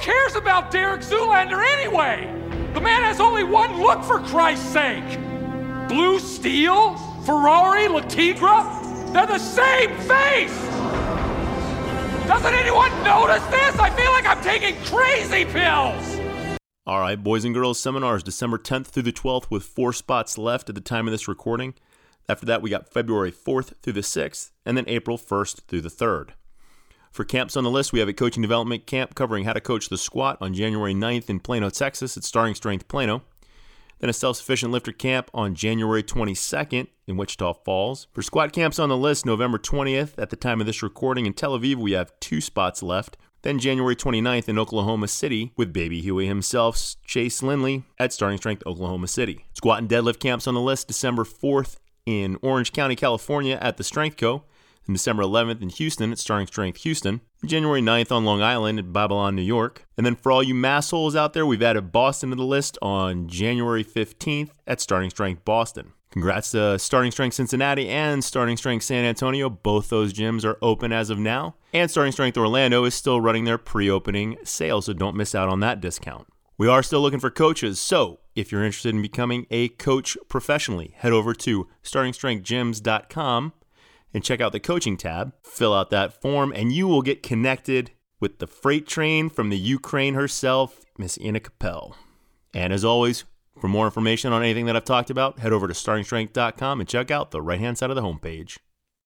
cares about Derek Zoolander anyway? The man has only one look for Christ's sake. Blue Steel, Ferrari, Le Tigre, they're the same face. Doesn't anyone notice this? I feel like I'm taking crazy pills. All right, Boys and Girls Seminars, December 10th through the 12th, with four spots left at the time of this recording. After that, we got February 4th through the 6th, and then April 1st through the 3rd. For camps on the list, we have a coaching development camp covering how to coach the squat on January 9th in Plano, Texas at Starting Strength Plano. Then a self sufficient lifter camp on January 22nd in Wichita Falls. For squat camps on the list, November 20th at the time of this recording in Tel Aviv, we have two spots left. Then January 29th in Oklahoma City with Baby Huey himself, Chase Lindley at Starting Strength Oklahoma City. Squat and deadlift camps on the list December 4th in Orange County, California at the Strength Co. December 11th in Houston at Starting Strength Houston. January 9th on Long Island at Babylon, New York. And then for all you massholes out there, we've added Boston to the list on January 15th at Starting Strength Boston. Congrats to Starting Strength Cincinnati and Starting Strength San Antonio. Both those gyms are open as of now. And Starting Strength Orlando is still running their pre opening sale, so don't miss out on that discount. We are still looking for coaches, so if you're interested in becoming a coach professionally, head over to startingstrengthgyms.com and check out the coaching tab. Fill out that form, and you will get connected with the freight train from the Ukraine herself, Miss Ina Capel. And as always, for more information on anything that I've talked about, head over to startingstrength.com and check out the right hand side of the homepage.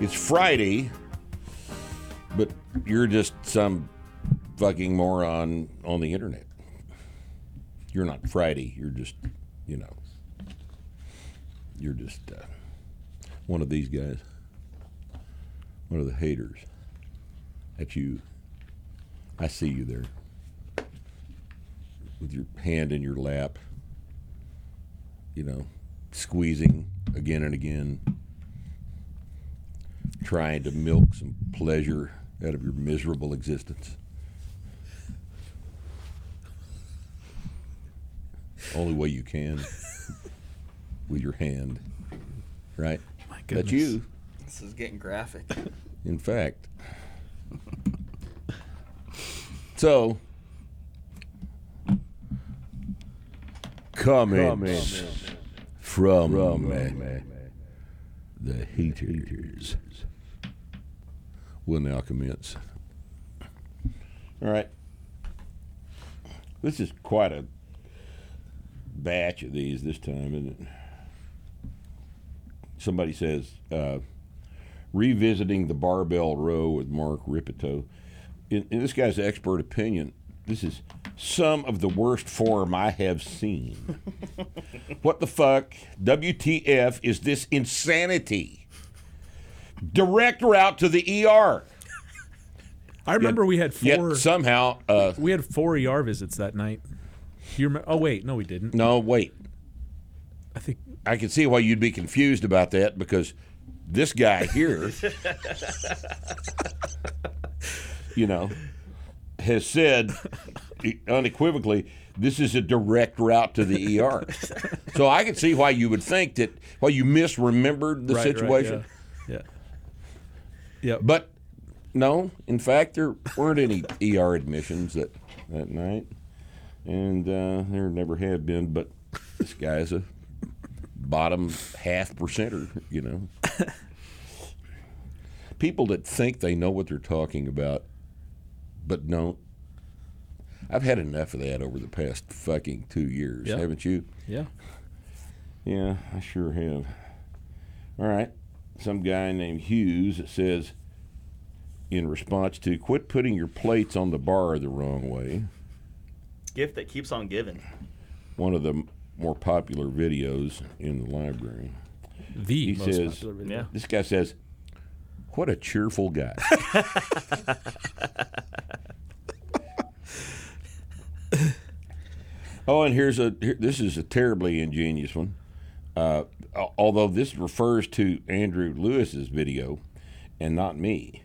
It's Friday, but you're just some fucking moron on the internet. You're not Friday. You're just, you know, you're just uh, one of these guys, one of the haters. That's you. I see you there with your hand in your lap, you know, squeezing again and again trying to milk some pleasure out of your miserable existence. Only way you can with your hand, right? My That's you, This is getting graphic. in fact. So, comments from, uh, the haters will now commence. All right. This is quite a batch of these this time, isn't it? Somebody says, uh, revisiting the barbell row with Mark Rippetoe. In, in this guy's expert opinion, this is some of the worst form I have seen. what the fuck? WTF is this insanity? Direct route to the ER. I remember we had four. somehow, uh, we had four ER visits that night. You remember? Oh wait, no, we didn't. no, wait. I think I can see why you'd be confused about that because this guy here, you know, has said unequivocally this is a direct route to the ER. so I can see why you would think that why you misremembered the right, right, situation. yeah. yeah. Yeah, But no, in fact, there weren't any ER admissions that that night, and uh, there never have been. But this guy's a bottom half percenter, you know. People that think they know what they're talking about, but don't. I've had enough of that over the past fucking two years, Yeah. haven't you? yeah. Yeah, I sure have. All right. Some guy named Hughes says, in response to, quit putting your plates on the bar the wrong way. Gift that keeps on giving. One of the more popular videos in the library. The He most says- popular video. Yeah. This guy says, what a cheerful guy. Oh, and here's a here, this is a terribly ingenious one. Uh, although this refers to Andrew Lewis's video and not me.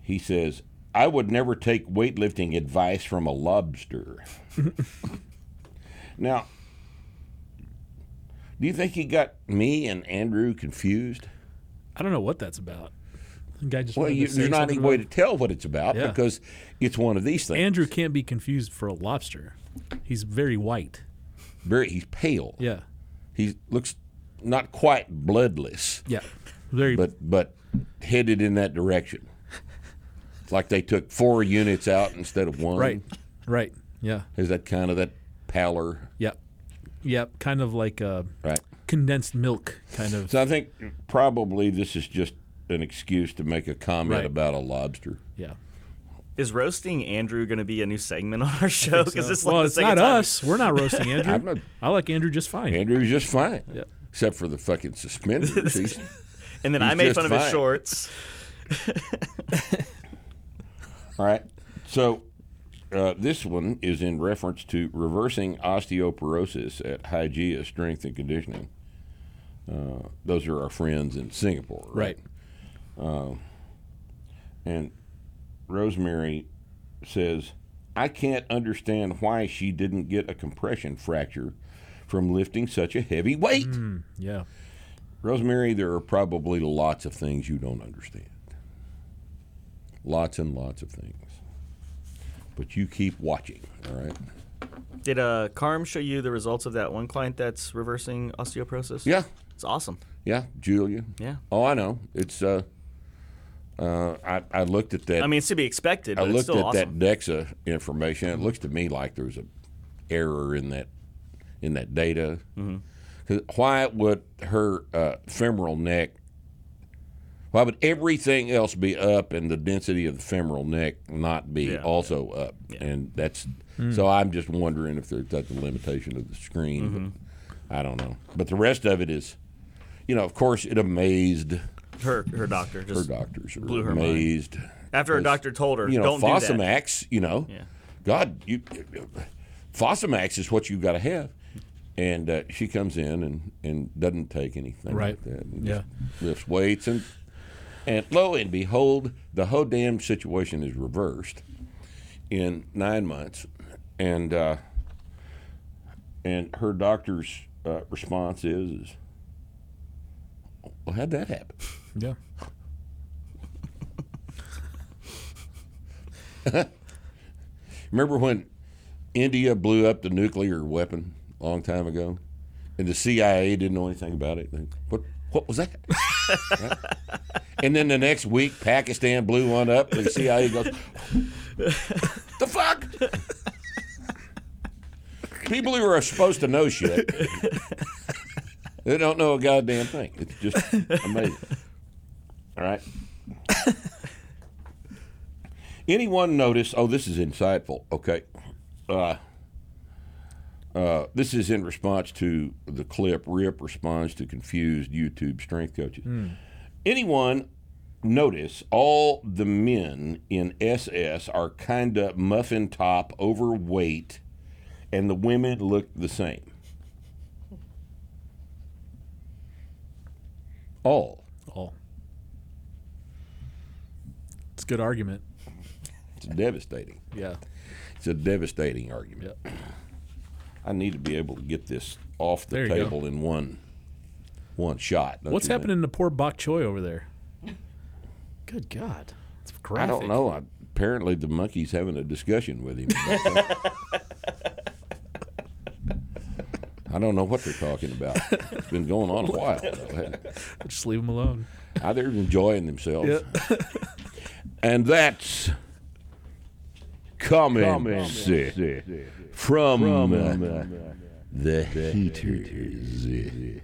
He says, "I would never take weightlifting advice from a lobster." now, do you think he got me and Andrew confused? I don't know what that's about. The guy just Well, you, there's not any way to tell what it's about Yeah. because it's one of these things. Andrew can't be confused for a lobster. He's very white. Very, he's pale. Yeah. He looks not quite bloodless. Yeah. Very. but but headed in that direction. It's like they took four units out instead of one. right. Right. Yeah. Is that kind of that pallor? Yep. Yep. Kind of like uh, Right. condensed milk, kind of. So I think probably this is just an excuse to make a comment Right. about a lobster. yeah. Is roasting Andrew going to be a new segment on our show? Because it's like well, the it's not time- us. We're not roasting Andrew. I'm not- I like Andrew just fine. Andrew's just fine. Yeah. Except for the fucking suspenders. He's- And then He's I made just fun of his shorts. All right. So uh, this one is in reference to reversing osteoporosis at Hygeia Strength and Conditioning. Uh, those are our friends in Singapore. right. And Rosemary says, I can't understand why she didn't get a compression fracture from lifting such a heavy weight. Yeah. Rosemary, there are probably lots of things you don't understand. Lots and lots of things. But you keep watching, all right? Did uh, Carm show you the results of that one client that's reversing osteoporosis? Yeah, It's awesome. yeah, Julia. Yeah. Oh, I know. It's uh, uh, I I looked at that. I mean, it's to be expected, I but it's looked still at awesome. that DEXA information. It looks to me like there's a error in that in that data. Mm-hmm. 'Cause why would her uh, femoral neck? Why would everything else be up and the density of the femoral neck not be Yeah. also up? And that's so. I'm just wondering if there's that's a limitation of the screen. Mm-hmm. But I don't know. But the rest of it is, you know, of course, it amazed Her her doctor her just doctors. Are blew her mind. amazed after her because, doctor told her, you know, don't do that. Fosamax, you know, Yeah. God, you, Fosamax is what you've got to have. And uh, she comes in and, and doesn't take anything Right. like that. And Yeah. just Lifts weights and and lo and behold, the whole damn situation is reversed in nine months, and uh, and her doctor's uh, response is, is, well, how'd that happen? Yeah. Remember when India blew up the nuclear weapon a long time ago, and the CIA didn't know anything about it? What what was that? Right? And then the next week, Pakistan blew one up. and The CIA goes, "The fuck." People who are supposed to know shit, they don't know a goddamn thing. It's just amazing. All right. Anyone notice? Oh, this is insightful. Okay. Uh, uh, this is in response to the clip Rip responds to confused YouTube strength coaches. Anyone notice all the men in SS are kind of muffin top, overweight, and the women look the same? All. All. It's a good argument. It's devastating. Yeah. It's a devastating argument. Yeah. I need to be able to get this off the There you go. table in one one shot. What's you think? happening to poor bok choy over there? Good God. It's I don't know. I, apparently, the monkey's having a discussion with him. about that. I don't know what they're talking about. It's been going on a while. Just leave them alone. They're enjoying themselves. and that's comments from, uh, the heaters.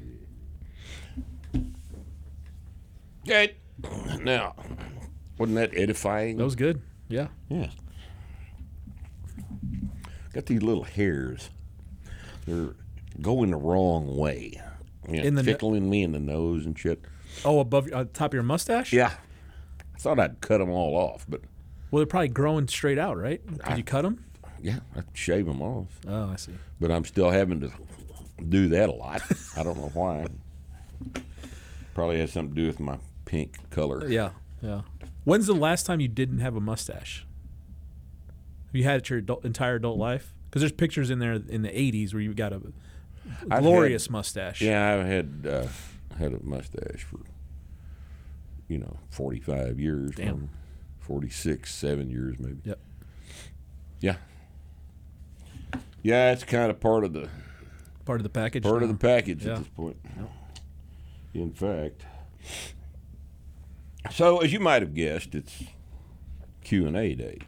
Okay. Now, wasn't that edifying? That was good. Yeah. Yeah. Got these little hairs. They're going the wrong way. You know, In the tickling me in the nose and shit. Oh, above uh, top of your mustache? Yeah. I thought I'd cut them all off, but Well, they're probably growing straight out, right? Could I- you cut them? Yeah, I shave them off, Oh, I see. but I'm still having to do that a lot. I don't know why. Probably has something to do with my pink color. Yeah, yeah. When's the last time you didn't have a mustache? Have you had it your adult, entire adult life? Because there's pictures in there in the '80s where you've got a glorious had- mustache. Yeah, I've had uh, had a mustache for you know 45 years. Damn. 46, seven years maybe. Yep. Yeah. Yeah, it's kind of part of the Part of the package. part of the package Yeah. at this point. In fact, so as you might have guessed, it's Q and A day.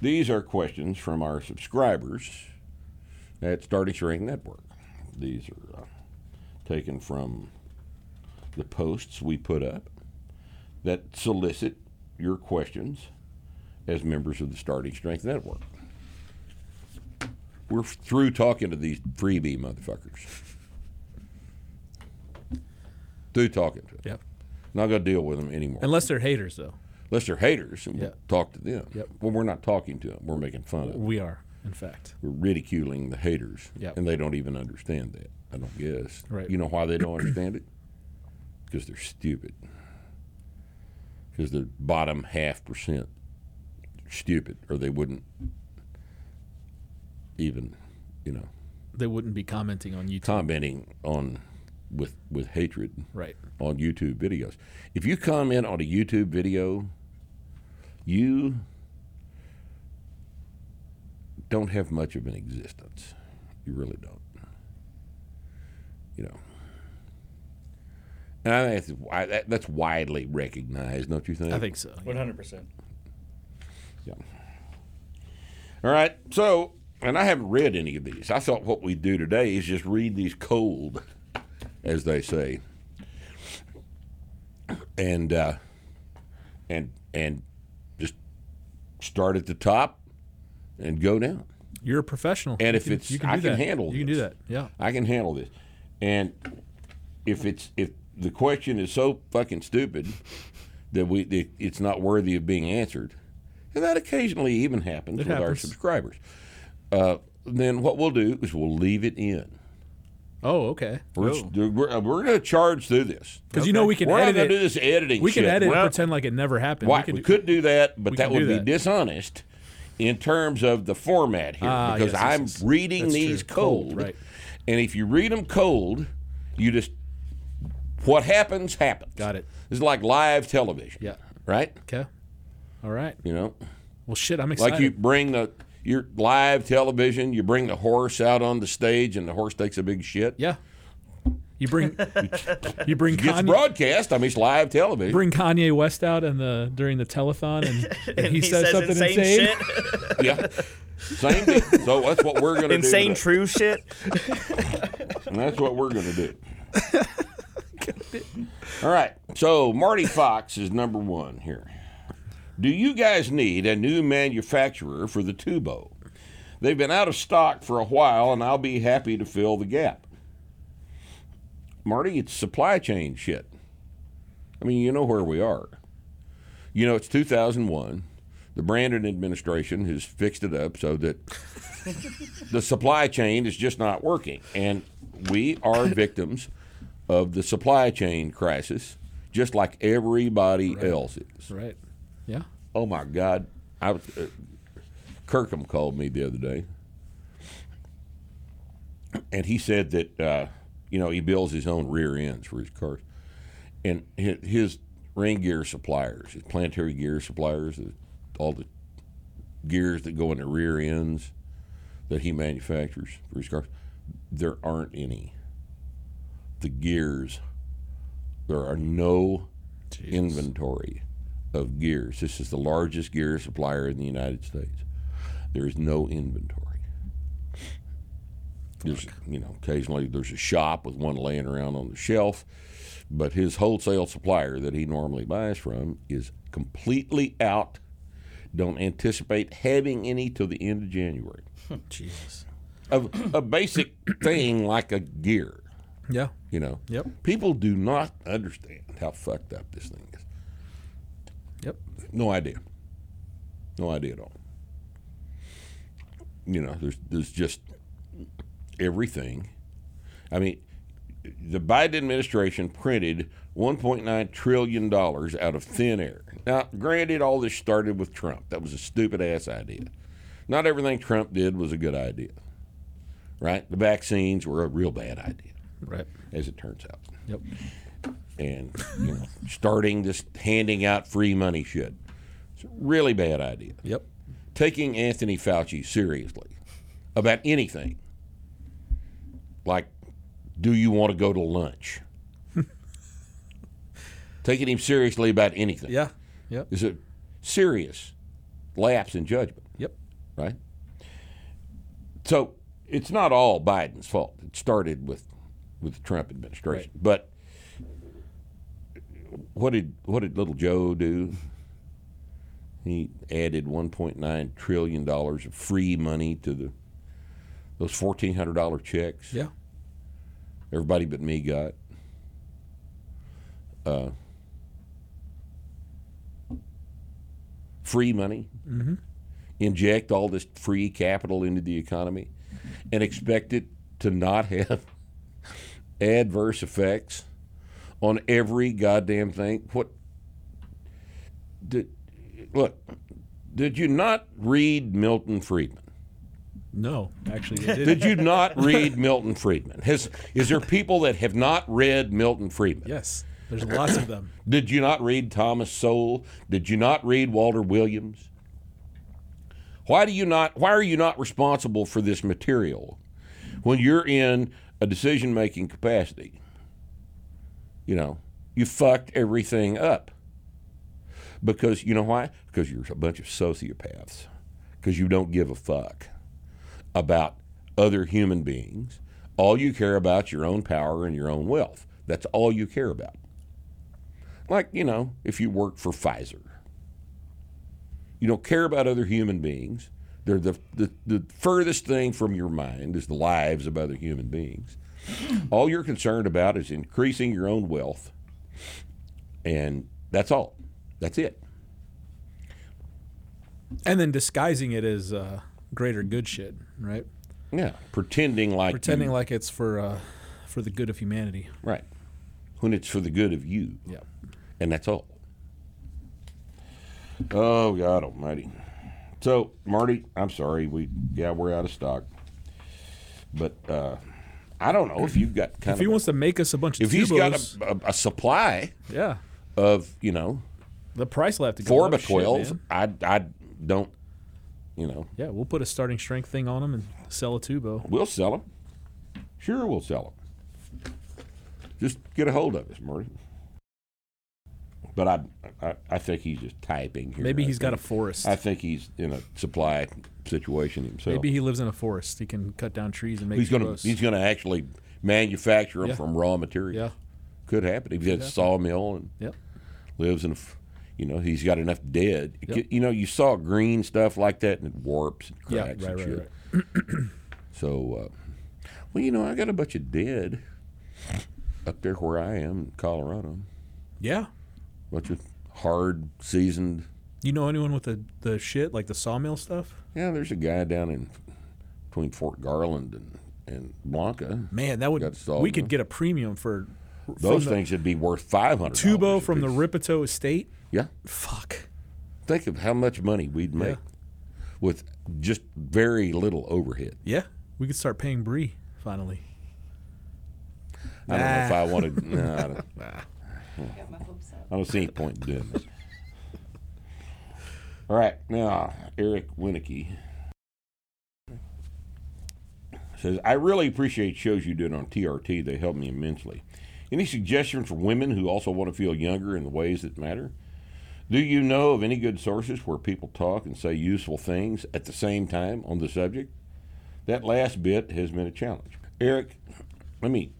These are questions from our subscribers at Starting Strength Network. These are uh, taken from the posts we put up that solicit your questions as members of the Starting Strength Network. We're through talking to these freebie motherfuckers. Through talking to them. Yep. Not going to deal with them anymore. Unless they're haters, though. Unless they're haters, and we'll Yeah. talk to them. Yep. Well, we're not talking to them. We're making fun of them. We are, in fact. We're ridiculing the haters. Yep. And they don't even understand that, I don't guess. Right. You know why they don't understand it? Because they're stupid. Because they're bottom half percent stupid, or they wouldn't even, you know, They wouldn't be commenting on YouTube. commenting on with with hatred Right. on YouTube videos. If you comment on a YouTube video, you don't have much of an existence. You really don't. You know. And I think that's, wi- that- that's widely recognized, don't you think? I think so. One hundred percent. Yeah. All right. So, and I haven't read any of these. I thought what we'd do today is just read these cold, as they say, and uh, and and just start at the top and go down. You're a professional. And You if can- it's- you can I can that. handle You can do that. Yeah. I can handle this. And if it's if the question is so fucking stupid that we that it's not worthy of being answered, and that occasionally even happens It with our subscribers, uh, then what we'll do is we'll leave it in. Oh, okay. We're just- we're, we're going to charge through this. Because you know we can we're edit going to it. do this editing. we can shit. edit and pretend like it never happened. Why, we, we, could, could do that, but that would do be that. dishonest in terms of the format here Ah, because yes, I'm yes. reading That's these true. cold, Cold, right. And if you read them cold, you just what happens happens. Got it. This is like live television. Yeah. Right. Okay. All right. You know, Well, shit. I'm excited. like you bring the your live television, you bring the horse out on the stage, and the horse takes a big shit. Yeah. You bring you bring Gets Kanye, broadcast. I mean, it's live television. bring Kanye West out in the during the telethon and, and, he, says, something insane, insane. shit, yeah. Same thing. So that's what we're going to do. insane true shit. And that's what we're going to do. All right. So Marty Fox is number one here. Do you guys need a new manufacturer for the Tubo? They've been out of stock for a while, and I'll be happy to fill the gap. Marty, it's supply chain shit. I mean, you know where we are. You know, it's 2001. The Brandon administration has fixed it up so that the supply chain is just not working. And we are victims of the supply chain crisis, just like everybody else is. Right. Yeah. Oh my God! I was, uh, Kirkham called me the other day, and he said that uh, you know he builds his own rear ends for his cars, and his, ring gear suppliers, his planetary gear suppliers, all the gears that go in the rear ends that he manufactures for his cars, there aren't any. The gears, there are no inventory of gears. This is the largest gear supplier in the United States. There is no inventory. There's, you know, occasionally there's a shop with one laying around on the shelf, but his wholesale supplier that he normally buys from is completely out. Don't anticipate having any till the end of January. Hmm, Jesus. Of a basic thing like a gear, Yeah. you know. Yep. People do not understand how fucked up this thing is. Yep. No idea. No idea at all. you know, there's there's just everything. I mean, the Biden administration printed 1.9 trillion dollars out of thin air. Now, granted, all this started with Trump. That was a stupid ass idea. Not everything Trump did was a good idea, right? The vaccines were a real bad idea, Right. as it turns out. Yep. And you know, starting this handing out free money shit, it's a really bad idea. Yep. Taking Anthony Fauci seriously about anything, like, do you want to go to lunch? Taking him seriously about anything. Yeah. Yep. is a serious lapse in judgment, Yep. right? So it's not all Biden's fault. It started with with the Trump administration. But what did what did little Joe do? He added 1.9 trillion dollars of free money to the those $1,400 checks. Yeah. Everybody but me got. Uh, free money. Inject all this free capital into the economy and expect it to not have adverse effects on every goddamn thing. What did look? Did you not read Milton Friedman? No, actually, Did did. you not read Milton Friedman? Has, is there people that have not read Milton Friedman? yes. There's lots of them. Did you not read Thomas Sowell? Did you not read Walter Williams? Why do you not why are you not responsible for this material when you're in a decision making capacity? You know, you fucked everything up. Because you know why? Because you're a bunch of sociopaths. Because you don't give a fuck about other human beings. All you care about is your own power and your own wealth. That's all you care about. Like, you know, if you work for Pfizer, you don't care about other human beings. They're the, the, the furthest thing from your mind is the lives of other human beings. All you're concerned about is increasing your own wealth. And that's all. That's it. And then disguising it as uh, greater good shit, right? Yeah. Pretending like Pretending you- like it's for uh, for the good of humanity. right. When it's for the good of you. Yeah. and that's all. Oh God Almighty! So Marty, I'm sorry, we yeah we're out of stock, but uh, I don't know if you've got kind If he a- wants to make us a bunch of if he's got a, a, a supply yeah, of you know the price have to go four up. by Shit, twelves, man. I I don't you know Yeah, we'll put a starting strength thing on him and sell a tubo. we'll sell them. Sure, we'll sell them. Just get a hold of us, Marty. But I, I, I think he's just typing here. Maybe he's got a forest. I think he's in a supply situation himself. Maybe he lives in a forest. He can cut down trees and make he's gonna tubos. he's gonna actually manufacture them Yeah. from raw material. yeah. Could happen. He has a sawmill and Yep. lives in a, you know, he's got enough dead. Yep. You know, you saw green stuff like that and it warps and Yeah. cracks Right. and Right. shit. Right. So, uh, well, you know, I got a bunch of dead up there where I am in Colorado. Yeah. bunch of hard seasoned. You know anyone with the the shit like the sawmill stuff? Yeah, there's a guy down in between Fort Garland and and Blanca. Man, that would we could get a premium for Those things would be worth five hundred. tubo from the Rippetoe estate. Yeah. Fuck. Think of how much money we'd make with just very little overhead. Yeah, we could start paying Bree finally. I don't know if I wanted. no, I don't, Got my hopes up. I don't see any point in doing this. All right, now Eric Winnicky says, "I really appreciate shows you did on TRT. They helped me immensely. Any suggestions for women who also want to feel younger in the ways that matter? Do you know of any good sources where people talk and say useful things at the same time on the subject? That last bit has been a challenge. Eric, let me.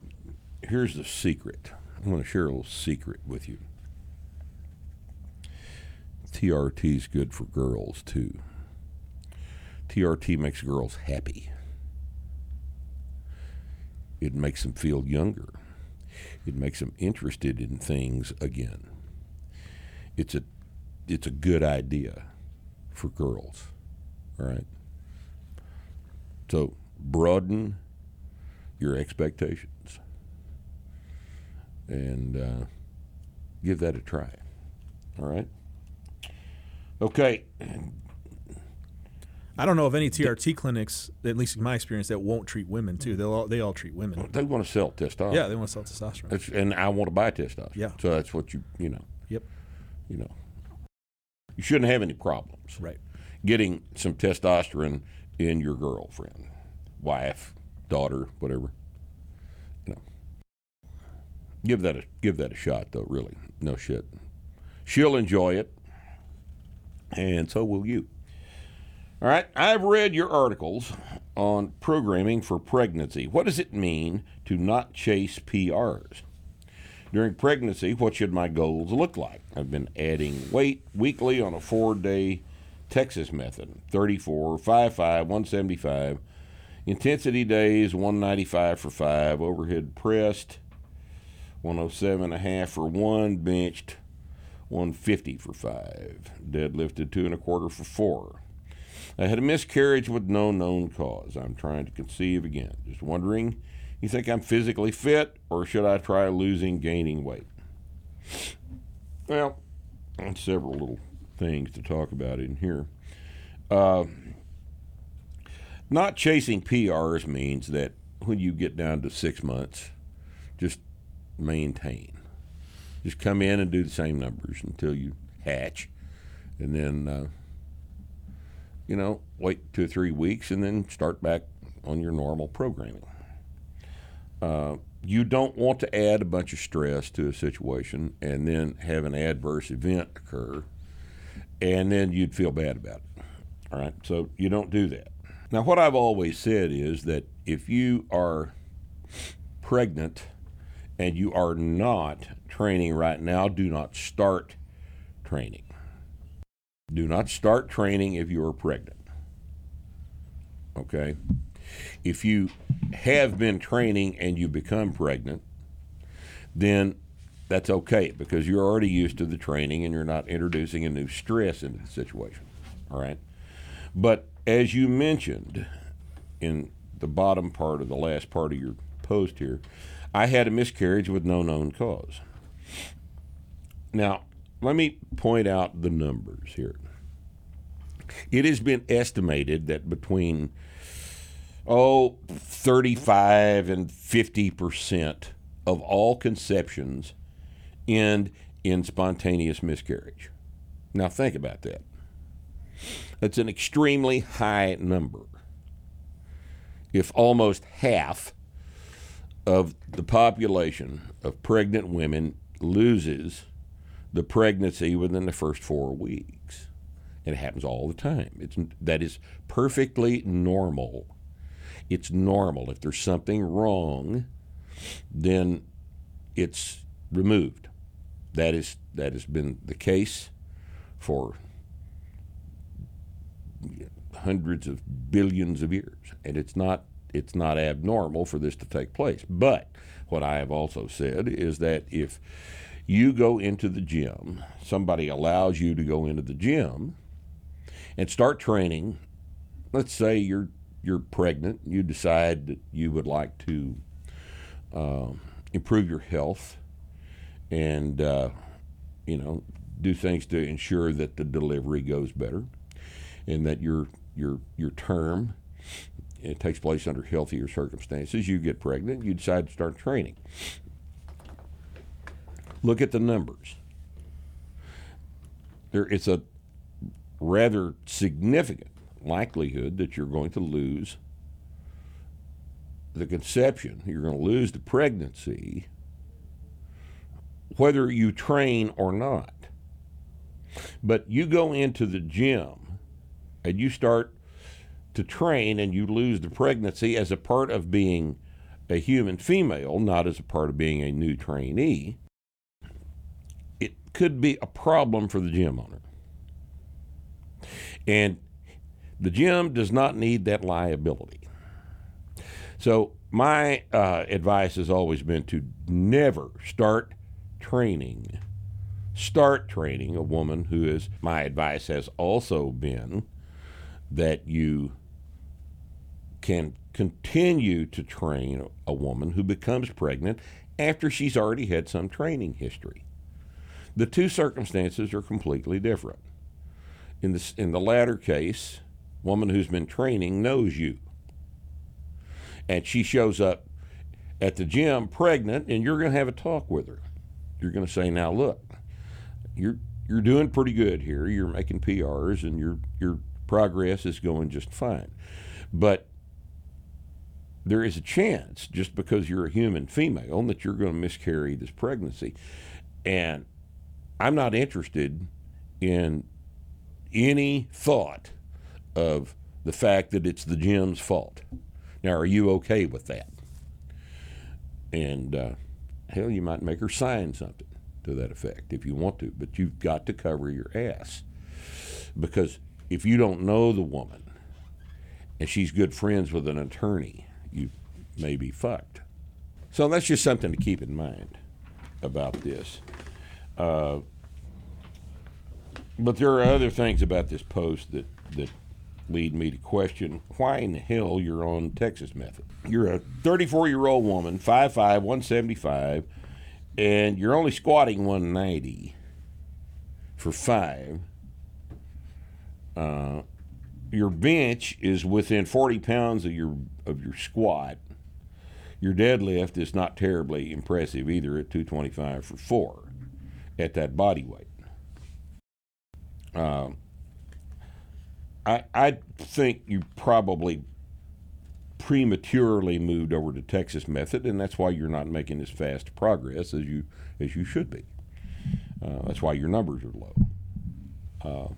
Here's the secret. I'm going to share a little secret with you. TRT is good for girls too. TRT makes girls happy. It makes them feel younger. It makes them interested in things again. It's a it's a good idea for girls. All right. So broaden your expectations and uh, give that a try. All right. Okay. I don't know of any TRT clinics, at least in my experience, that won't treat women too. They'll all, they all treat women. They want to sell testosterone. Yeah, they want to sell testosterone. That's, and I want to buy testosterone. Yeah. So that's what you you know Yep. you know. You shouldn't have any problems Right. getting some testosterone in your girlfriend, wife, daughter, whatever. You know. Give that a give that a shot though, really. No shit. She'll enjoy it. And so will you. All right, I've read your articles on programming for pregnancy. What does it mean to not chase PRs? During pregnancy, what should my goals look like? I've been adding weight weekly on a four day Texas method 34, 55, 175. Intensity days 195 for five. Overhead pressed 107 and a for one. Benched 150 for five. Deadlifted two and a quarter for four. I had a miscarriage with no known cause. I'm trying to conceive again. Just wondering, you think I'm physically fit, or should I try losing, gaining weight? Well, several little things to talk about in here. Uh, not chasing PRs means that when you get down to six months, just maintain. Just come in and do the same numbers until you hatch, and then. Uh, you know, wait two or three weeks and then start back on your normal programming. Uh, you don't want to add a bunch of stress to a situation and then have an adverse event occur, and then you'd feel bad about it. All right, so you don't do that. Now, what I've always said is that if you are pregnant and you are not training right now, do not start training. Do not start training if you are pregnant. Okay? If you have been training and you become pregnant, then that's okay because you're already used to the training and you're not introducing a new stress into the situation. All right? But as you mentioned in the bottom part of the last part of your post here, I had a miscarriage with no known cause. Now, let me point out the numbers here. It has been estimated that between oh 35 and 50 percent of all conceptions end in spontaneous miscarriage. Now think about that. That's an extremely high number. If almost half of the population of pregnant women loses the pregnancy within the first four weeks. It happens all the time. It's, that is perfectly normal. It's normal. If there's something wrong, then it's removed. That is that has been the case for hundreds of billions of years, and it's not it's not abnormal for this to take place. But what I have also said is that if you go into the gym, somebody allows you to go into the gym and start training. Let's say you're you're pregnant, you decide that you would like to uh, improve your health and uh, you know do things to ensure that the delivery goes better and that your your your term it takes place under healthier circumstances. You get pregnant, you decide to start training. Look at the numbers. There, it's a rather significant likelihood that you're going to lose the conception, you're going to lose the pregnancy, whether you train or not. But you go into the gym and you start to train and you lose the pregnancy as a part of being a human female, not as a part of being a new trainee, it could be a problem for the gym owner. And the gym does not need that liability. So, my uh, advice has always been to never start training. Start training a woman who is, my advice has also been that you can continue to train a woman who becomes pregnant after she's already had some training history. The two circumstances are completely different. In the, in the latter case, woman who's been training knows you. And she shows up at the gym pregnant, and you're going to have a talk with her. You're going to say, "Now look, you're you're doing pretty good here. You're making PRs, and your your progress is going just fine. But there is a chance, just because you're a human female, that you're going to miscarry this pregnancy. And I'm not interested in any thought of the fact that it's the gym's fault. Now, are you okay with that? And uh, hell, you might make her sign something to that effect if you want to, but you've got to cover your ass. Because if you don't know the woman and she's good friends with an attorney, you may be fucked. So that's just something to keep in mind about this. Uh, but there are other things about this post that, that lead me to question why in the hell you're on Texas method. You're a 34 year old woman, 5'5, 175, and you're only squatting 190 for five. Uh, your bench is within 40 pounds of your of your squat. Your deadlift is not terribly impressive either at 225 for four at that body weight. Uh, I I think you probably prematurely moved over to Texas method, and that's why you're not making as fast progress as you as you should be. Uh, that's why your numbers are low. Uh,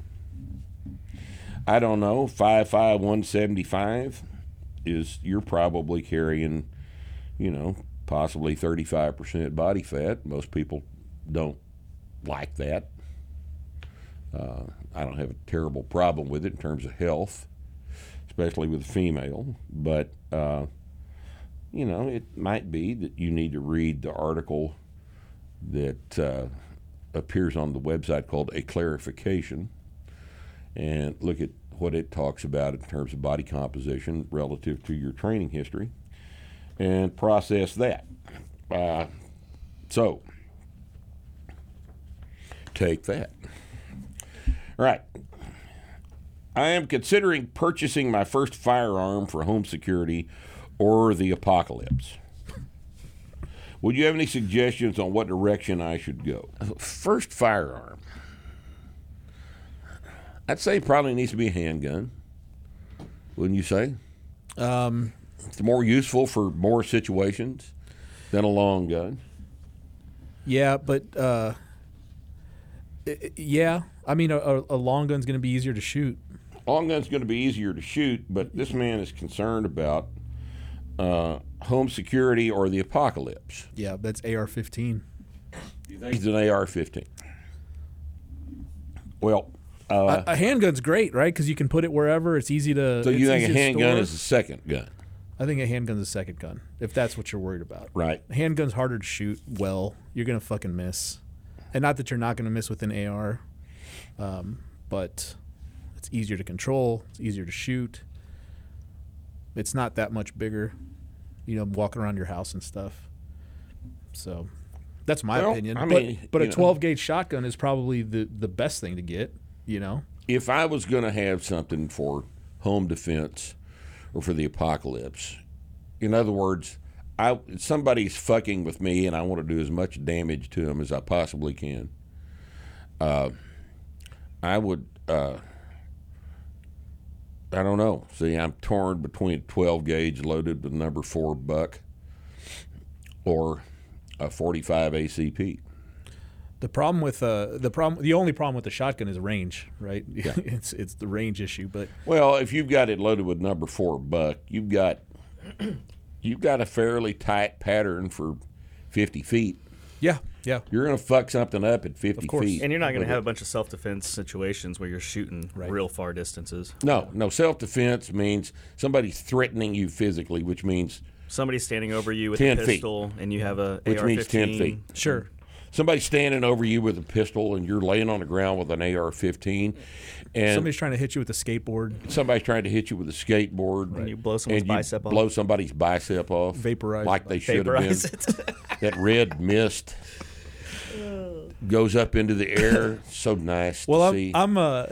I don't know, five five one seventy five is you're probably carrying, you know, possibly thirty five percent body fat. Most people don't like that. Uh, I don't have a terrible problem with it in terms of health, especially with a female. But uh, you know, it might be that you need to read the article that uh, appears on the website called "A Clarification." and look at what it talks about in terms of body composition relative to your training history and process that. Uh, so, take that. Right. I am considering purchasing my first firearm for home security or the apocalypse. Would you have any suggestions on what direction I should go? First firearm. I'd say probably needs to be a handgun. Wouldn't you say? Um, It's more useful for more situations than a long gun. yeah, but uh, yeah, I mean, a, a a long gun's going to be easier to shoot. Long gun's going to be easier to shoot, but this man is concerned about uh, home security or the apocalypse. Yeah, that's AR-15. He's an AR-15. Well, uh, a, a handgun's great, right? Because you can put it wherever. It's easy to. so it's you think a handgun is a second gun, I think a handgun's a second gun, if that's what you're worried about. right? A handgun's harder to shoot well. You're gonna fucking miss, and not that you're not gonna miss with an AR, um, but it's easier to control. It's easier to shoot. It's not that much bigger, you know, walking around your house and stuff. So, that's my Well, opinion. I but mean, but a know. 12 gauge shotgun is probably the the best thing to get. You know. if I was going to have something for home defense or for the apocalypse, in other words, I somebody's fucking with me and I want to do as much damage to them as I possibly can. Uh, I would. Uh, I don't know. See, I'm torn between 12 gauge loaded with number four buck or a 45 ACP. The problem with uh the problem the only problem with the shotgun is range, right? Yeah. it's it's the range issue, but Well, if you've got it loaded with number four buck, you've got you've got a fairly tight pattern for fifty feet. Yeah, yeah. You're going to fuck something up at fifty course. feet, And you're not going to with have a bunch of self defense situations where you're shooting Right. real far distances. No, no. Self defense means somebody's threatening you physically, which means Somebody's standing over you with 10 a feet. pistol, and you have a which AR-15. means ten feet. Sure. Somebody's standing over you with a pistol, and you're laying on the ground with an AR-15, and Somebody's trying to hit you with a skateboard. somebody's trying to hit you with a skateboard, And you blow someone's and you bicep off. blow somebody's bicep off, Vaporize like they should have been. That red mist goes up into the air. So nice Well, to I'm see. I'm uh,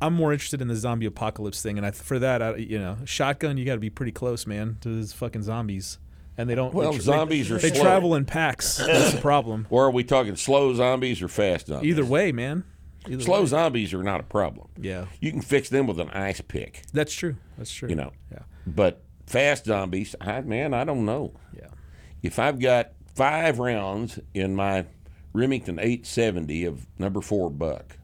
I'm more interested in the zombie apocalypse thing, and I, for that, I, you know, shotgun, you got to be pretty close, man, to these fucking zombies, and they don't. Well, they, zombies they, are They slow. travel in packs. That's the problem. or are we talking slow zombies or fast zombies? Either way, man. Either Slow way. zombies are not a problem. Yeah, You can fix them with an ice pick, that's true. That's true. you know. Yeah. But fast zombies, I, man, I don't know. Yeah. If I've got five rounds in my Remington 870 of number four buck,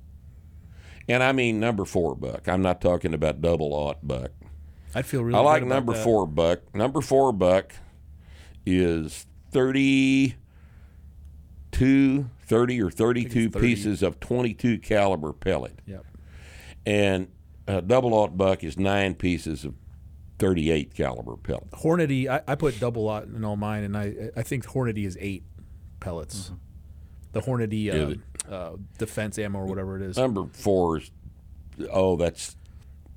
and I mean number four buck, I'm not talking about double aught buck. I'd feel really. I like number that. four buck. Number four buck is 32, 30 or 32 30. pieces of 22 caliber pellet. Yep. And uh, double aught buck is nine pieces of 38 caliber pellet. Hornady, I, I put double aught in all mine, and I I think Hornady is eight pellets. The Hornady Yeah, um, uh, defense ammo or whatever it is. Number four is, oh, that's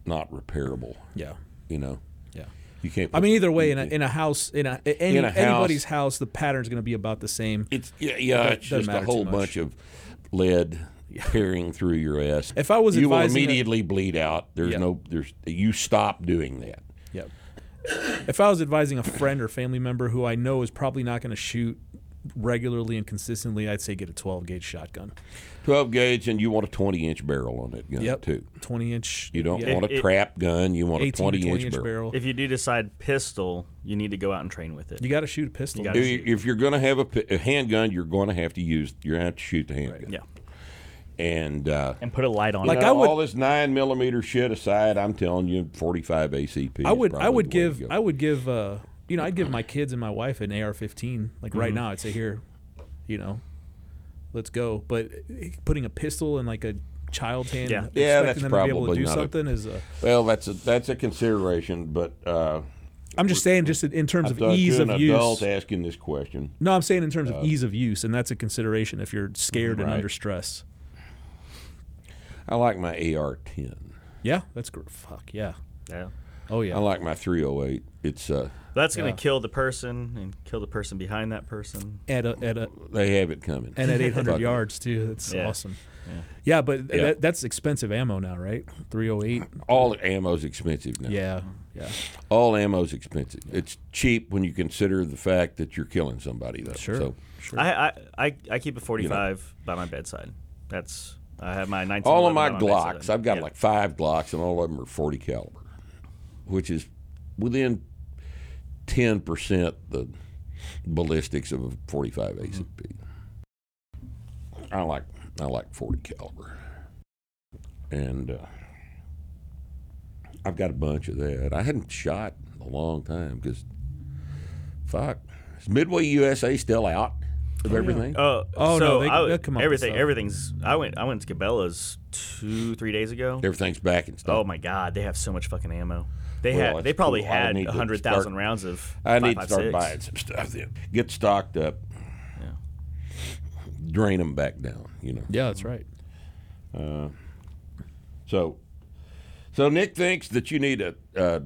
not repairable. yeah. You know, Yeah. You can't. I mean, either way, in a, in a house, in a, any, In a house- anybody's house, the pattern's going to be about the same. it's yeah, yeah That it's just a whole bunch of lead tearing through your ass. If I was you will advising a- immediately bleed out. There's Yeah. no, there's you stop doing that. Yep. If I was advising a friend or family member who I know is probably not going to shoot regularly and consistently, I'd say get a 12 gauge shotgun. 12 gauge, and you want a 20 inch barrel on that gun Yep. too. 20 inch. You don't yeah, want a It- trap gun. You want a 18 to 20 20 inch inch barrel. barrel. if you do decide pistol, you need to go out and train with it. You got to shoot a pistol. You If, you- if you're going to have a, pi- a handgun, you're going to have to use. You're going to have to shoot the handgun. yeah, And uh, and put a light on Like it. you I would- all this nine millimeter shit aside, I'm telling you, 45 ACP. I would I would the way to give. I would give uh you know I'd give my kids and my wife an AR-15 like right now I'd say here you know let's go but putting a pistol in like a child's hand Yeah. and Yeah, that's them to be able to probably do not a- something is uh, Well, that's a that's a consideration, but uh, I'm just saying just in terms I'm of ease to of an use adult asking this question. no I'm saying in terms Uh, of ease of use and that's a consideration if you're scared and under stress I like my AR-10. yeah that's great fuck yeah yeah. oh yeah. I like my 308. It's uh, That's gonna Yeah. kill the person and kill the person behind that person. at a, at a they have it coming. and at 800 yards too that's Yeah. awesome yeah, but Yeah. That, that's expensive ammo now right 308 All ammo's expensive now. yeah yeah All ammo's expensive. It's cheap when you consider the fact that you're killing somebody, though. Sure. So sure I, I I I keep a 45 by my bedside. That's I have my 19. all of my by bedside. Glocks, I've got Yeah. like five Glocks, and all of them are 40 caliber, which is within 10 percent the ballistics of a 45 ACP. I like I like 40 caliber, and uh, I've got a bunch of that. I hadn't shot in a long time because, fuck, is Midway USA still out of everything? Oh, Oh, so no, they- I- come up with everything. Everything's. I went. I went to Cabela's two, three days ago. Everything's back in stock. Oh my god, they have so much fucking ammo. They Well, had. They probably cool. Had need to hundred thousand rounds of. I need to 5.56. start buying some stuff then. Get stocked up. Drain them back down, you know. yeah that's right uh, So, so Nick thinks that you need a, a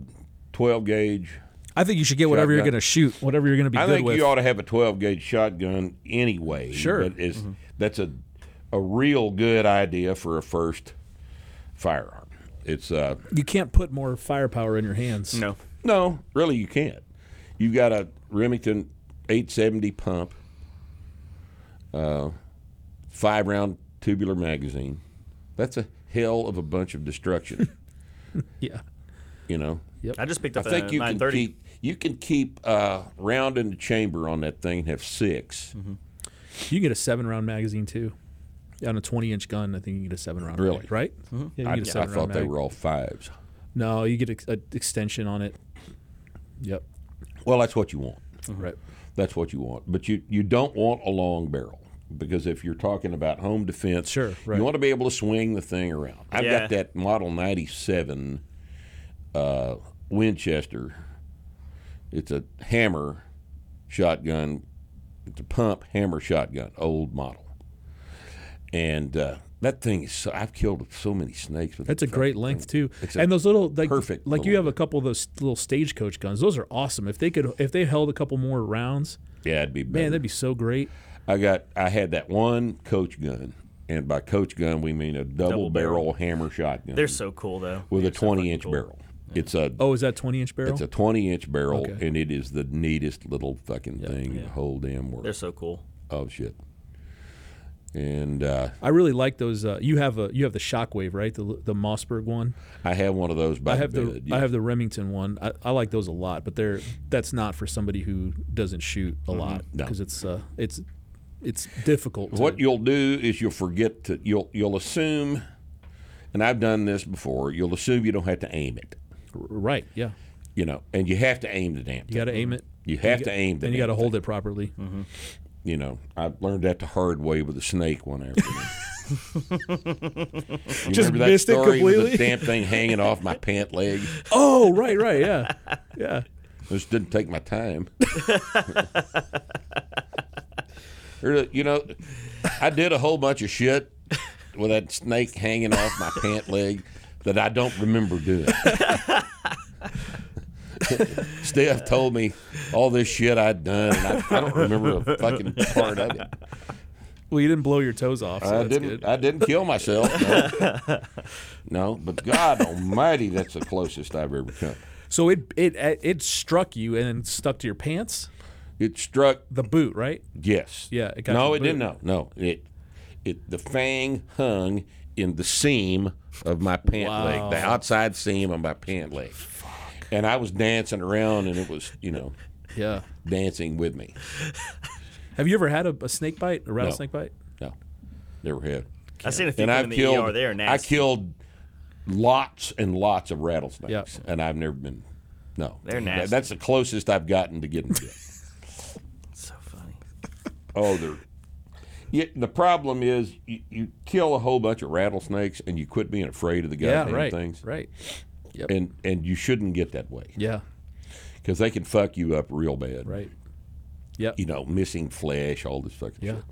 12 gauge. I think you should get whatever you're going to shoot, whatever you're going to be I good think with. you ought to have a 12 gauge shotgun anyway. Sure. But it's, mm-hmm. that's a, a real good idea for a first firearm. It's, uh, You can't put more firepower in your hands. No. no, really, you can't. You've got a Remington 870 pump, uh, five round tubular magazine. That's a hell of a bunch of destruction, Yeah. you know. Yep. I just picked up a think you can keep you can keep uh, round in the chamber on that thing and have 6 You get a seven round magazine too. On a 20 inch gun, I think you can get a seven round. Really? mag, right? Yeah, you I, get a I seven thought round they mag. were all fives. No, you get an extension on it. Yep. Well, that's what you want. Right. That's what you want. But you you don't want a long barrel because if you're talking about home defense, Sure, right. you want to be able to swing the thing around. I've Yeah. got that Model 97 uh, Winchester. It's a hammer shotgun It's a pump hammer shotgun, old model. And uh, that thing is so, I've killed so many snakes with That's a great length thing. too. It's And those little like perfect like you have a couple of those little stagecoach guns. Those are awesome. If they could if they held a couple more rounds, Yeah, it'd be better. man, that'd be so great. I got I had that one coach gun, and by coach gun we mean a double, Double barrel, barrel. hammer shotgun. They're so cool though. with a They're so twenty fucking inch cool. barrel. It's a Oh, is that 20 inch barrel? it's a twenty inch barrel, Okay. and it is the neatest little fucking thing in yeah. the whole damn world. They're so cool. oh shit! And uh, I really like those. Uh, you have a you have the Shockwave, right? The the Mossberg one. I have one of those by I have the the bed. I have the Remington one. I, I like those a lot, but they're that's not for somebody who doesn't shoot a lot Mm-hmm. No. because it's uh it's it's difficult. To, What you'll do is you'll forget to you'll you'll assume, and I've done this before. You'll assume you don't have to aim it, right? Yeah, you know, and you have to aim the damn. you got to aim it. You have You to got- aim the and you got to hold it properly. You know, I learned that the hard way with a snake one afternoon. you Just remember that missed it story with completely? the damn thing hanging off my pant leg? Oh, right, right, yeah, yeah. Just didn't take my time. You know, I did a whole bunch of shit with that snake hanging off my pant leg that I don't remember doing. Steph told me all this shit I'd done, and I, I don't remember a fucking part of it. Well, you didn't blow your toes off, so I didn't. good. I didn't kill myself. No. no, but God Almighty, that's the closest I've ever come. So it it it struck you and stuck to your pants, It struck. the boot, right? Yes. Yeah, it got no, it the didn't. No, no. It. It. The fang hung in the seam of my pant leg, the outside seam of my pant leg. And I was dancing around, and it was, you know, Yeah. dancing with me. Have you ever had a, a snake bite, a rattlesnake bite? No, never had. I've seen a few And I've in the killed. ER. They are nasty. I nasty. killed lots and lots of rattlesnakes, Yeah. and I've never been. No, They're That- nasty. That's the closest I've gotten to getting bit. so funny. oh, they're. Yeah, the problem is you, you kill a whole bunch of rattlesnakes and you quit being afraid of the Yeah, right. things. Right. And and you shouldn't get that way Yeah. because they can fuck you up real bad. Right. Yep. You know, missing flesh, all this fucking Yeah. shit.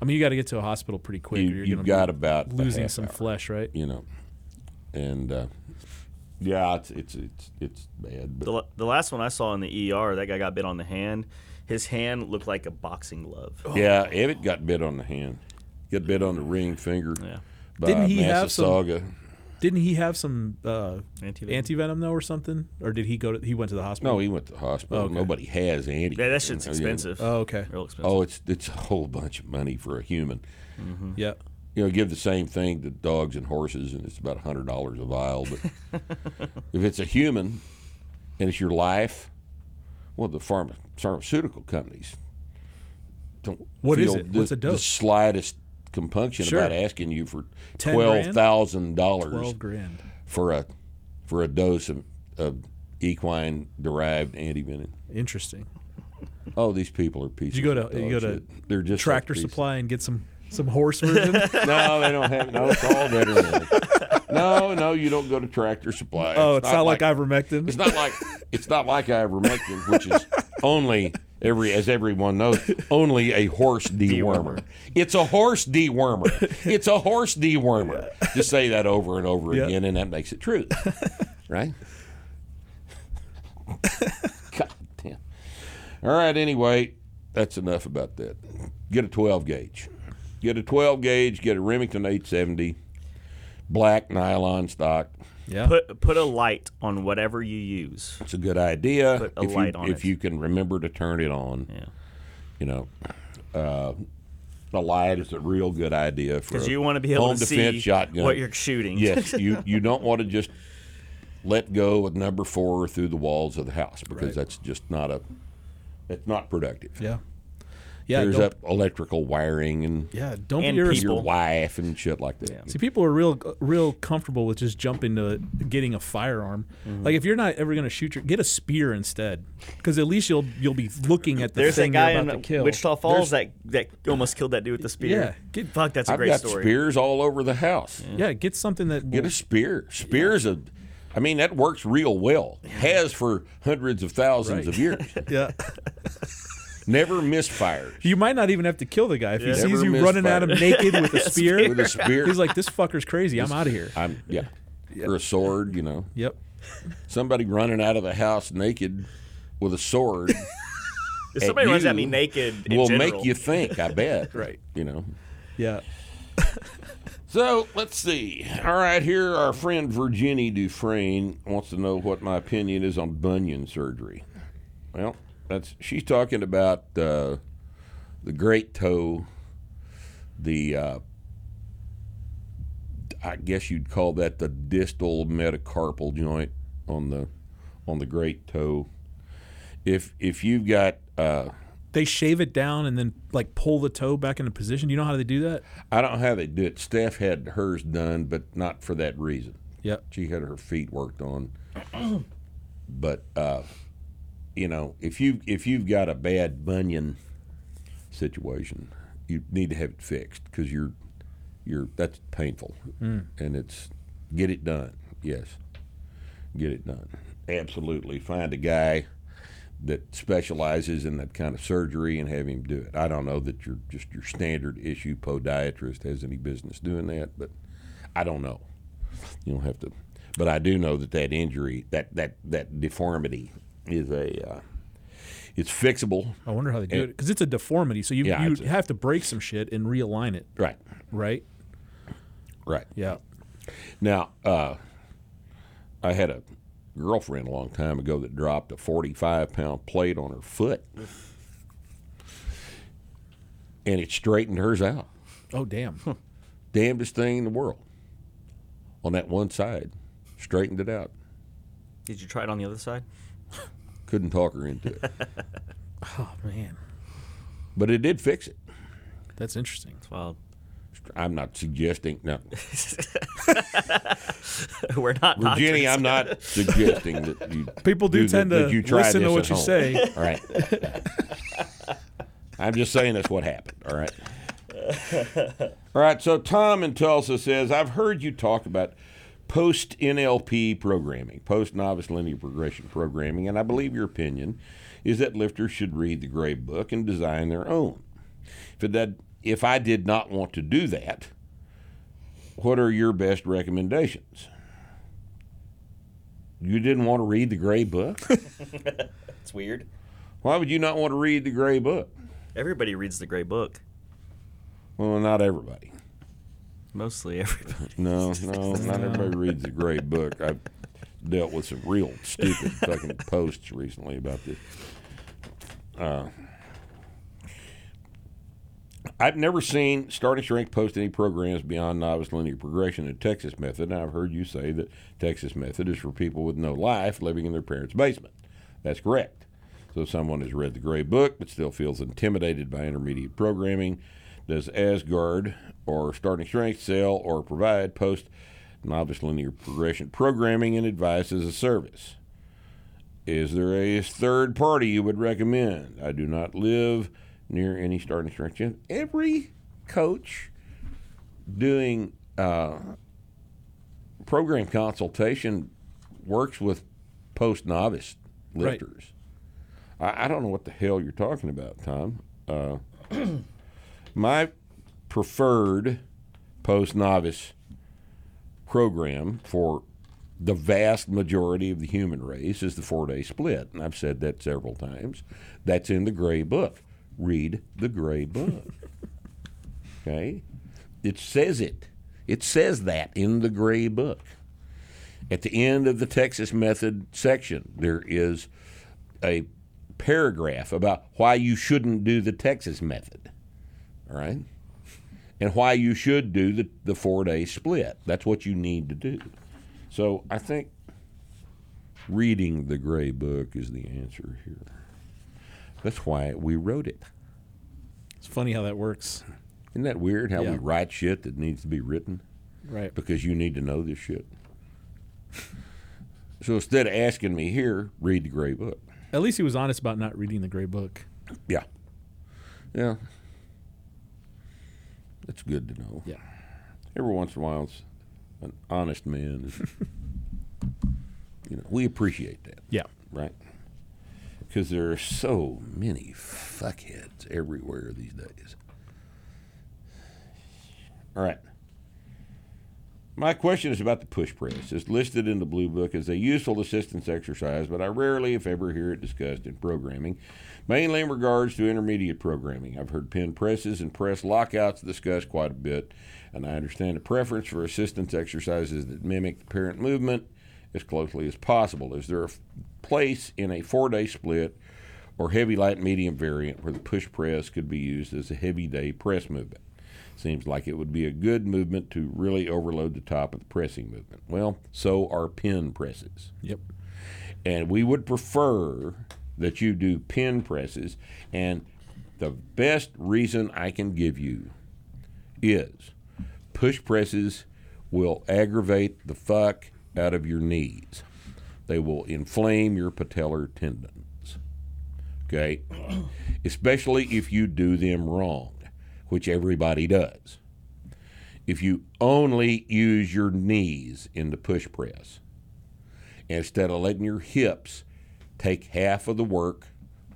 I mean, you got to get to a hospital pretty quick. You, or you're you've gonna got be about losing some hour, flesh, right? You know, and uh, yeah, it's it's it's it's bad. But The, the last one I saw in the ER, that guy got bit on the hand. His hand looked like a boxing glove. Yeah, Evitt got bit on the hand. Got bit on the ring finger. Yeah. By Didn't he have some- Massasauga. Didn't he have some uh, Anti-venom. anti venom though, or something? Or did he go to? He went to the hospital. No, he went to the hospital. Okay. Nobody has anti. Yeah, that shit's expensive. Oh, okay. Real expensive. Oh, it's it's a whole bunch of money for a human. Yeah. You know, give the same thing to dogs and horses, and it's about hundred dollars a vial. But if it's a human, and it's your life, well, the pharma, pharmaceutical companies don't. What is feel it? the- What's a dose? The slightest compunction Sure. about asking you for 10 twelve thousand dollars for a for a dose of, of equine derived antivenom. Interesting. Oh, these people are pieces. you go to- of you go to shit. They're just Tractor. Supply and get some some horse version. No, they don't have. No, it's all veterinary. No, no, you don't go to Tractor Supply. oh, it's not, like, ivermectin. It's not like it's not like ivermectin, which is only every as everyone knows only a horse dewormer. It's a horse dewormer. It's a horse dewormer. Just say that over and over Yeah. again, and that makes it true, right? God damn. All right. Anyway, that's enough about that. Get a 12 gauge. Get a 12 gauge. Get a Remington 870, black nylon stock. Yeah. Put put a light on whatever you use. It's a good idea Put a if light you on if it. you can remember to turn it on. Yeah. You know, uh, a light is a real good idea for Because you want to be able home to defense see shotgun. what you're shooting. yes, you you don't want to just let go with number four through the walls of the house because Right. that's just not a it's not productive. yeah. Yeah. There's don't, up electrical wiring and yeah. Don't And be people. your wife and shit like that. See, people are real, real comfortable with just jumping to getting a firearm. Mm-hmm. Like, if you're not ever going to shoot your, get a spear instead, because at least you'll you'll be looking at the There's that thing guy you're in about to kill. Wichita Falls that, that almost killed that dude with the spear. Yeah, get- Fuck, that's a I've great got story. spears all over the house. yeah, get something that Get will- a spear. Spears a I mean that works real well. Has for hundreds of thousands Right. of years. yeah. Never misfires. You might not even have to kill the guy if he Yeah. sees Never you running at him naked with a spear. With a spear. He's like, "This fucker's crazy. I'm out of here." I'm yeah. Or a sword, you know. Yep. Somebody running out of the house naked with a sword If somebody runs at me you naked, in will general, make you think, I bet. Right. You know. Yeah. So let's see. All right, here our friend Virginie Dufresne wants to know what my opinion is on bunion surgery. Well, that's she's talking about uh, the great toe, the uh, I guess you'd call that the distal metacarpal joint on the on the great toe. If if you've got uh, They shave it down and then like pull the toe back into position. Do you know how they do that? I don't know how they do it. Steph had hers done, but not for that reason. Yep. She had her feet worked on. but uh, you know, if you if you've got a bad bunion situation, you need to have it fixed because you're you're that's painful, hmm. and it's get it done. Yes, get it done. Absolutely, find a guy that specializes in that kind of surgery and have him do it. I don't know that your just your standard issue podiatrist has any business doing that, but I don't know. You don't have to, but I do know that that injury, that that that deformity, is a uh, it's fixable. I wonder how they do And- it because it's a deformity. So you Yeah, you a- have to break some shit and realign it, Right, right? right. Yeah. Now, uh, I had a girlfriend a long time ago that dropped a 45 pound plate on her foot. And it straightened hers out. Oh damn. Damnedest thing in the world. On that one side, straightened it out. Did you try it on the other side? Couldn't talk her into it. oh man, But it did fix it. that's interesting. It's wild. I'm not suggesting. No, We're not Virginia, doctors. I'm not suggesting that you. People do, do tend that- to that you try listen to what you home. say. All right. I'm just saying that's what happened. All right. All right. So Tom in Tulsa says, I've heard you talk about post NLP programming, post novice linear progression programming, and I believe your opinion is that lifters should read the Gray Book and design their own. If it did, if I did not want to do that, what are your best recommendations? You didn't want to read the Gray Book? It's weird. Why would you not want to read the Gray Book? Everybody reads the Gray Book. Well, not everybody. Mostly everybody. No, no, not everybody reads the Gray Book. I've dealt with some real stupid fucking posts recently about this. Uh, I've never seen Starting Strength post any programs beyond novice linear progression and Texas Method, and I've heard you say that Texas Method is for people with no life living in their parents' basement. That's correct. So someone has read the Gray Book but still feels intimidated by intermediate programming, does Aasgaard or Starting Strength sell or provide post novice linear progression programming and advice as a service? Is there a third party you would recommend? I do not live near any starting strength gym. Every coach doing uh, program consultation works with post novice Right. lifters. I, I don't know what the hell you're talking about, Tom. Uh, my preferred post novice program for the vast majority of the human race is the four day split. And I've said that several times. That's in the gray book. Read the gray book. okay? It says it. It says that in the gray book. At the end of the Texas Method section, there is a paragraph about why you shouldn't do the Texas Method. All right? And why you should do the, the four day split. That's what you need to do. So I think reading the gray book is the answer here. That's why we wrote it. It's funny how that works. Isn't that weird how we write shit that needs to be written Right. because you need to know this shit? so instead of asking me here, read the gray book. At least he was honest about not reading the gray book. Yeah. Yeah. That's good to know. Yeah. Every once in a while, it's an honest man. is- you know, we appreciate that. Yeah. right? because there are so many fuckheads everywhere these days. All right. My question is about the push press. It's listed in the Blue Book as a useful assistance exercise, but I rarely, if ever, hear it discussed in programming, mainly in regards to intermediate programming. I've heard pin presses and press lockouts discussed quite a bit, and I understand a preference for assistance exercises that mimic the parent movement as closely as possible. Is there a place in a four day split or heavy, light, medium variant where the push press could be used as a heavy day press movement? Seems like it would be a good movement to really overload the top of the pressing movement. Well, so are pin presses. Yep. And we would prefer that you do pin presses. And the best reason I can give you is push presses will aggravate the fuck out of your knees. They will inflame your patellar tendons. Okay? Especially if you do them wrong, which everybody does. If you only use your knees in the push press, instead of letting your hips take half of the work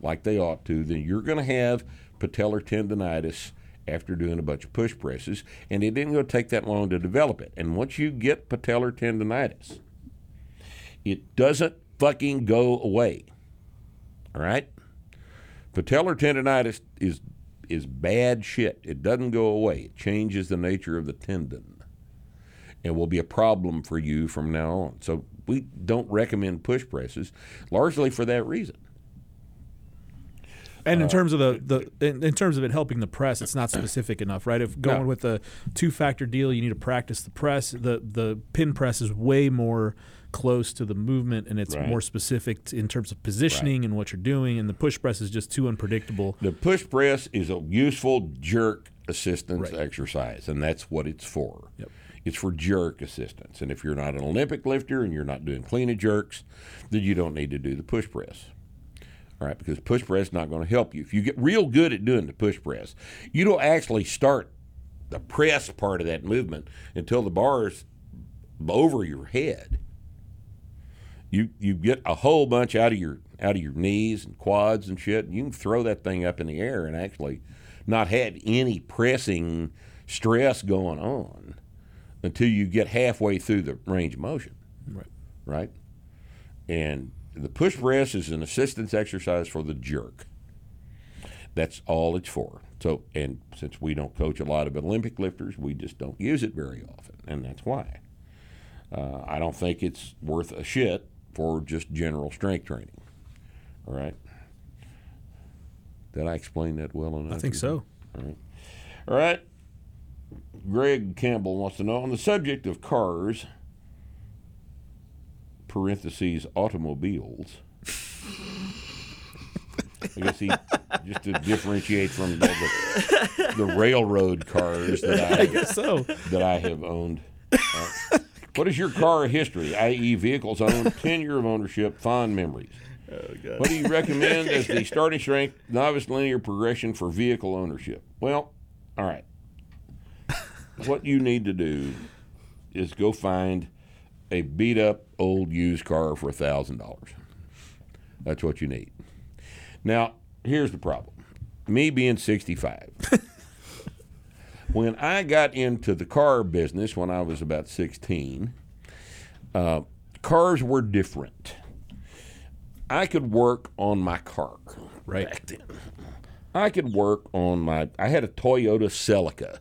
like they ought to, then you're going to have patellar tendonitis after doing a bunch of push presses, and it didn't to take that long to develop it. And once you get patellar tendonitis, it doesn't fucking go away. All right? Patellar tendonitis is is bad shit. It doesn't go away. It changes the nature of the tendon and will be a problem for you from now on. So we don't recommend push presses largely for that reason. And Uh, in terms of the, the in, in terms of it helping the press, it's not specific enough, right? If going No. with the two factor deal, you need to practice the press. The the pin press is way more close to the movement, and it's Right. more specific t- in terms of positioning and what you're doing. And the push press is just too unpredictable. The push press is a useful jerk assistance Right. exercise, and that's what it's for. Yep. It's for jerk assistance. And if you're not an Olympic lifter and you're not doing clean and jerks, then you don't need to do the push press. All right, because push press is not going to help you. If you get real good at doing the push press, you don't actually start the press part of that movement until the bar is over your head. You you get a whole bunch out of your out of your knees and quads and shit. And you can throw that thing up in the air and actually not have any pressing stress going on until you get halfway through the range of motion Right. right? And the push press is an assistance exercise for the jerk. That's all it's for. So, and since we don't coach a lot of Olympic lifters, we just don't use it very often, and that's why. Uh, I don't think it's worth a shit for just general strength training. All right. Did I explain that well enough? I think so. All right. Greg Campbell wants to know on the subject of cars, parentheses, automobiles. I guess he just to differentiate from the, the, the railroad cars that I guess So that I have owned. Uh, what is your car history, i.e., vehicles owned, tenure of ownership, fond memories? What do you recommend as the starting strength novice linear progression for vehicle ownership? Well, all right. What you need to do is go find a beat up old used car for a thousand dollars. That's what you need. Now, here's the problem. Me being 65. when I got into the car business when I was about 16, uh, cars were different. I could work on my car Right. back then. I could work on my. I had a Toyota Celica,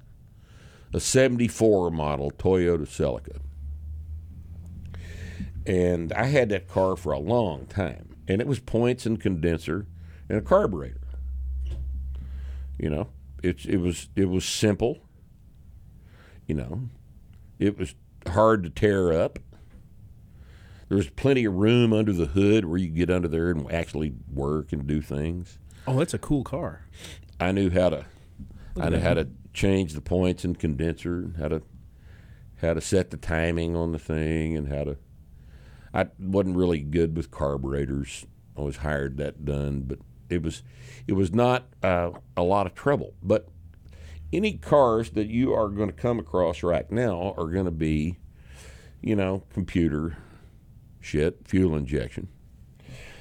a '74 model Toyota Celica, and I had that car for a long time. And it was points and condenser and a carburetor. You know, it's it was it was simple. You know, it was hard to tear up. There was plenty of room under the hood where you get under there and actually work and do things. Oh, that's a cool car. I knew how to I knew how to change the points and condenser how to how to set the timing on the thing and how to I wasn't really good with carburetors. I was hired that done, but it was it was not uh, a lot of trouble. But any cars that you are going to come across right now are going to be, you know, computer shit, fuel injection.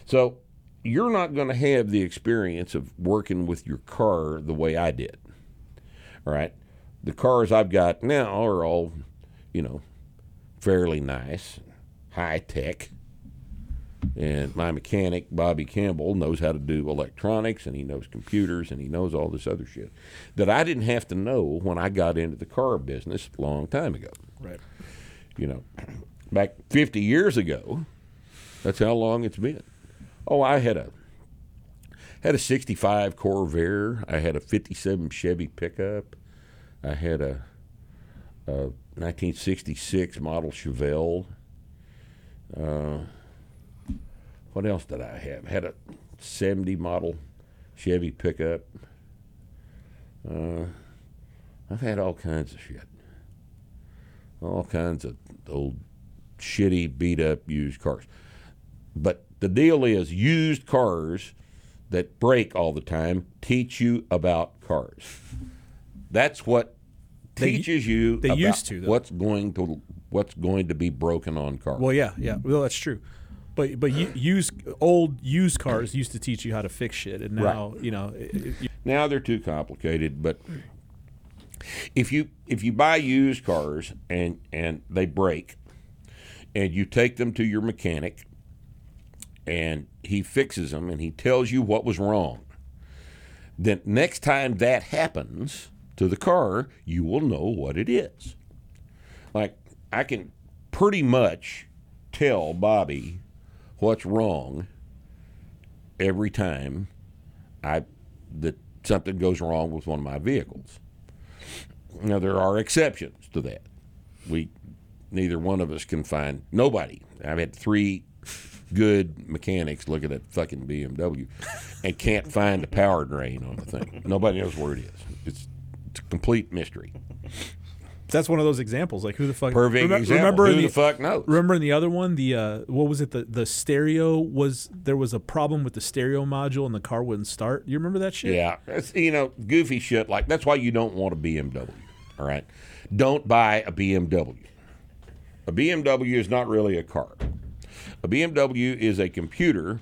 So you're not going to have the experience of working with your car the way I did. All right. The cars I've got now are all, you know, fairly nice, high tech. And my mechanic, Bobby Campbell, knows how to do electronics and he knows computers and he knows all this other shit that I didn't have to know when I got into the car business a long time ago. Right. You know, back 50 years ago, that's how long it's been. Oh, I had a had a 65 Corvair. I had a 57 Chevy pickup. I had a, a 1966 model Chevelle. Uh, what else did I have? Had a 70 model Chevy pickup. Uh, I've had all kinds of shit. All kinds of old shitty, beat up used cars. But the deal is used cars that break all the time teach you about cars. That's what They- teaches you they about used to, though. what's going to what's going to be broken on cars. Well, yeah, yeah. Well, that's true. But but you, used old used cars used to teach you how to fix shit, and now you know. It, it, Now they're too complicated, but if you if you buy used cars and and they break, and you take them to your mechanic, and he fixes them and he tells you what was wrong, then next time that happens to the car, you will know what it is. Like I can pretty much tell Bobby what's wrong every time I that something goes wrong with one of my vehicles. Now there are exceptions to that. We neither one of us can find nobody. I've had three good mechanics looking at that fucking BMW and can't find the power drain on the thing. Nobody knows where it is. It's, it's a complete mystery. that's one of those examples. Like who the fuck? Perfect remem- example. Remember Who in the fuck knows? Remember in the other one, the uh, what was it? The the stereo was there was a problem with the stereo module and the car wouldn't start. You remember that shit? Yeah, that's, you know, goofy shit like that's why you don't want a BMW. All right, don't buy a BMW. A BMW is not really a car. A BMW is a computer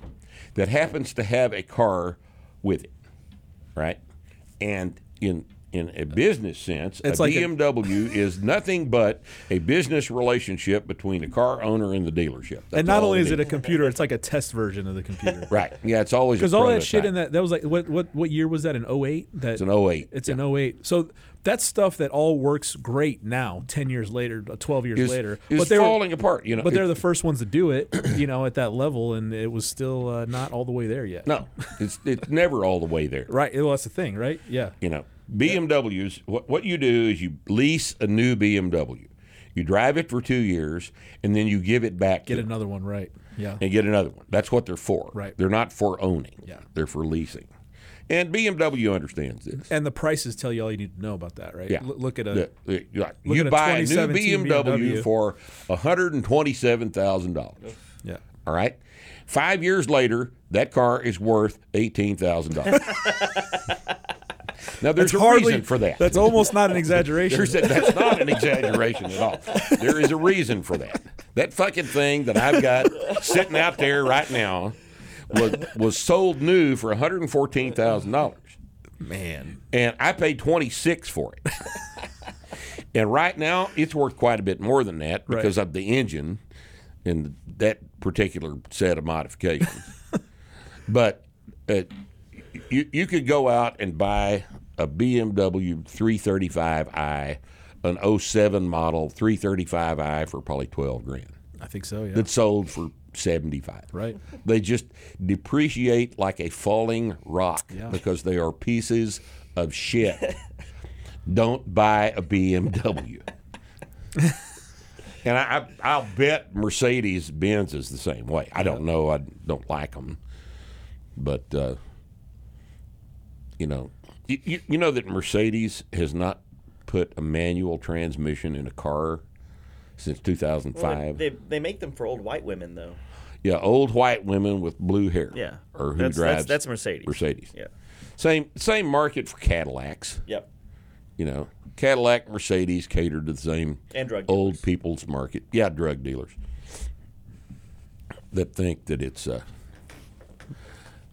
that happens to have a car with it, right? And in in a business sense, It's a like a- BMW is nothing but a business relationship between the car owner and the dealership. That's And not only is it a computer, it's like a test version of the computer. right, yeah, it's always Because all that shit in that that was like what what what year was that in 08? That It's an 08. It's an 08. So that's stuff that all works great now, 10 years later, uh, 12 years is, later. is but they're falling apart. You know, but they're the first ones to do it, you know, at that level, and it was still uh, not all the way there yet. No, it's it's never all the way there. Right. Well, that's the thing, right? Yeah. You know, BMWs. What what you do is you lease a new BMW, you drive it for two years, and then you give it back Get to them another one right. Yeah. and get another one. That's what they're for. Right. They're not for owning. Yeah. They're for leasing, and BMW understands this. And the prices tell you all you need to know about that, right? Yeah. L- look at a The- the- you at a buy a new BMW, BMW. for hundred and twenty-seven thousand dollars. yeah. All right. Five years later, that car is worth eighteen thousand dollars. now, there's That's a hardly reason for that. That's almost not an exaggeration. A- that's not an exaggeration at all. There is a reason for that. That fucking thing that I've got sitting out there right now was was sold new for one hundred and fourteen thousand dollars, Man. and I paid twenty six for it. and right now, it's worth quite a bit more than that because of the engine and that particular set of modifications. but uh, you you could go out and buy a BMW 335i, an 07 model 335i for probably 12 grand. I think so, yeah. That sold for 75. Right. They just depreciate like a falling rock Yeah. because they are pieces of shit. Don't buy a BMW. and I, I, I'll bet Mercedes Benz is the same way. I don't know. I don't like them, but uh, you know, you, you, know that Mercedes has not put a manual transmission in a car since 2005. Well, they, they make them for old white women though. Yeah, old white women with blue hair. Yeah. or who that's, drives that's that's Mercedes. Mercedes. Yeah. Same same market for Cadillacs. Yep. You know, Cadillac, Mercedes cater to the same And drug old dealers. people's market. Yeah, drug dealers that think that it's uh,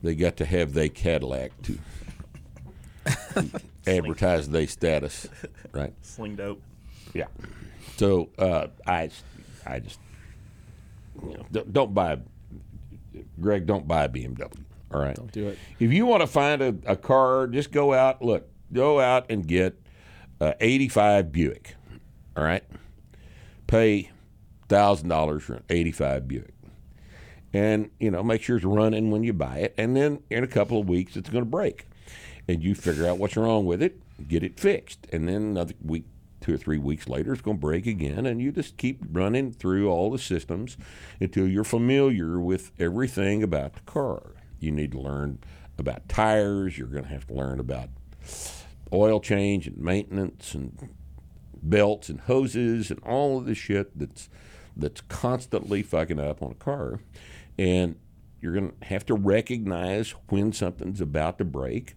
they got to have they Cadillac to advertise their status, right? Sling dope. Yeah. So uh, I, I just, you know, don't, don't buy, Greg, don't buy a BMW. All right. Don't do it. If you want to find a, a car, just go out. Look, go out and get a 85 Buick. All right. Pay thousand dollars for an 85 Buick, and you know make sure it's running when you buy it. And then in a couple of weeks, it's going to break, and you figure out what's wrong with it, get it fixed, and then another week. Two or three weeks later, it's going to break again, and you just keep running through all the systems until you're familiar with everything about the car. You need to learn about tires. You're going to have to learn about oil change and maintenance and belts and hoses and all of the shit that's that's constantly fucking up on a car. And you're going to have to recognize when something's about to break.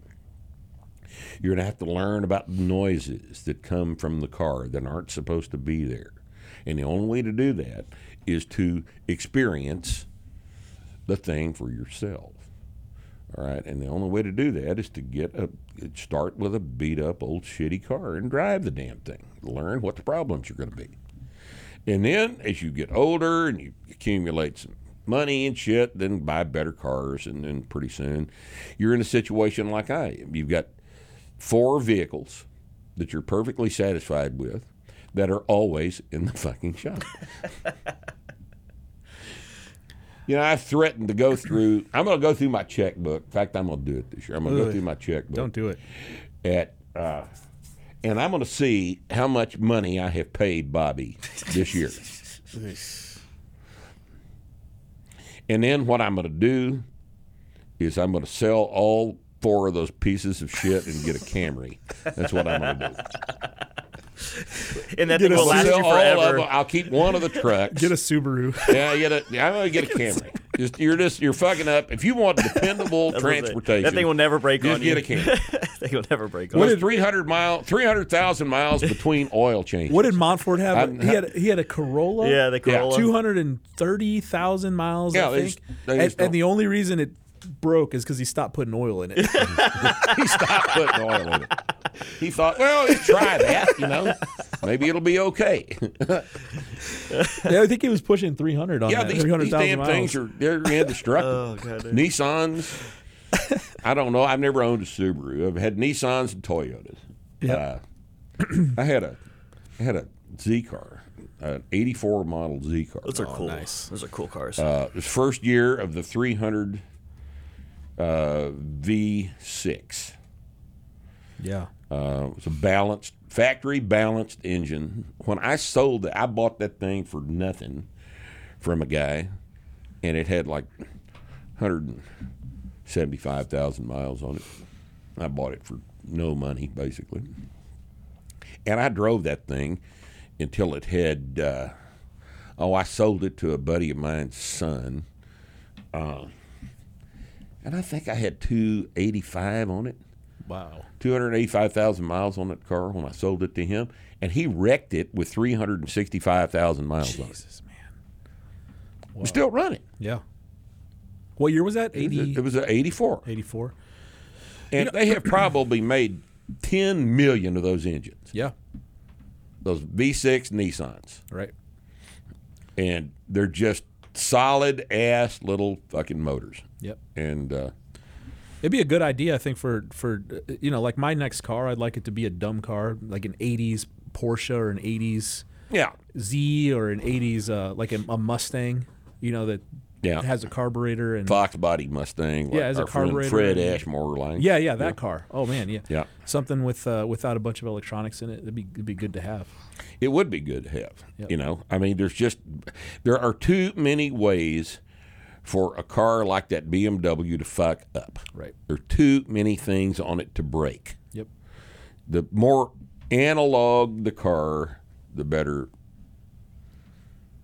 You're going to have to learn about the noises that come from the car that aren't supposed to be there. And the only way to do that is to experience the thing for yourself. All right, and the only way to do that is to get a start with a beat up old shitty car and drive the damn thing. Learn what the problems are going to be, and then as you get older and you accumulate some money and shit, then buy better cars, and then pretty soon you're in a situation like I am. You've got four vehicles that you're perfectly satisfied with that are always in the fucking shop. You know, I threatened to go through. I'm going to go through my checkbook. In fact, I'm going to do it this year. I'm going to go through my checkbook. Don't do it. At, uh, and I'm going to see how much money I have paid Bobby this year. and then what I'm going to do is I'm going to sell all four of those pieces of shit and get a Camry. That's what I'm going to do. And that Get thing will last you all of forever. them. I'll keep one of the trucks. Get a Subaru. Yeah, I get a, I'm gonna get a Camry. Just you're just you're fucking up. If you want dependable That's what I'm saying. transportation, That thing will never break just on get you. Get a Camry. that thing will never break on What you. is 300 mile, 300,000 miles between oil changes? What did Montfort have? I'm- he had he had a Corolla. Yeah, the Corolla. Two hundred and thirty thousand miles. Yeah, I they think. just- they and, just don't- and the only reason it broke is because he stopped putting oil in it. he stopped putting oil in it? He thought, well, let's try that. You know, maybe it'll be okay. yeah, I think he was pushing three hundred on yeah, that. these, Three hundred these damn miles. things are they're indestructible. Oh Nissans. I don't know. I've never owned a Subaru. I've had Nissans and Toyotas. Yep. Uh, I had a I had a Z car, an '84 model Z car. Those are Oh, cool. nice. Those are cool cars. Uh, it was first year of the 300 uh, V6. Yeah. Uh, it was a balanced, factory balanced engine. When I sold it, I bought that thing for nothing from a guy, and it had like 175,000 miles on it. I bought it for no money, basically. And I drove that thing until it had, uh, oh, I sold it to a buddy of mine's son. Uh, and I think I had 285 on it. Wow. 285,000 miles on that car when I sold it to him, and he wrecked it with 365,000 miles on it. Jesus, man. It's still running. Yeah. What year was that? 80 It was an 84. 84? And they have probably made 10 million of those engines, Yeah. those V6 Nissans. Right. And they're just solid ass little fucking motors. Yep. And uh, It'd be a good idea, I think, for for you know, like my next car. I'd like it to be a dumb car, like an '80s Porsche or an '80s yeah, Z or an '80s uh, like a, a Mustang. You know that Yeah. has a carburetor and Fox body Mustang. Yeah, like as a carburetor Fred Ashmore line. yeah, yeah, that car. Oh man, yeah, Yeah. something with uh, without a bunch of electronics in it. It'd be it'd be good to have. It would be good to have. Yep. You know, I mean, there's just there are too many ways for a car like that BMW to fuck up. Right. There are too many things on it to break. Yep. The more analog the car, the better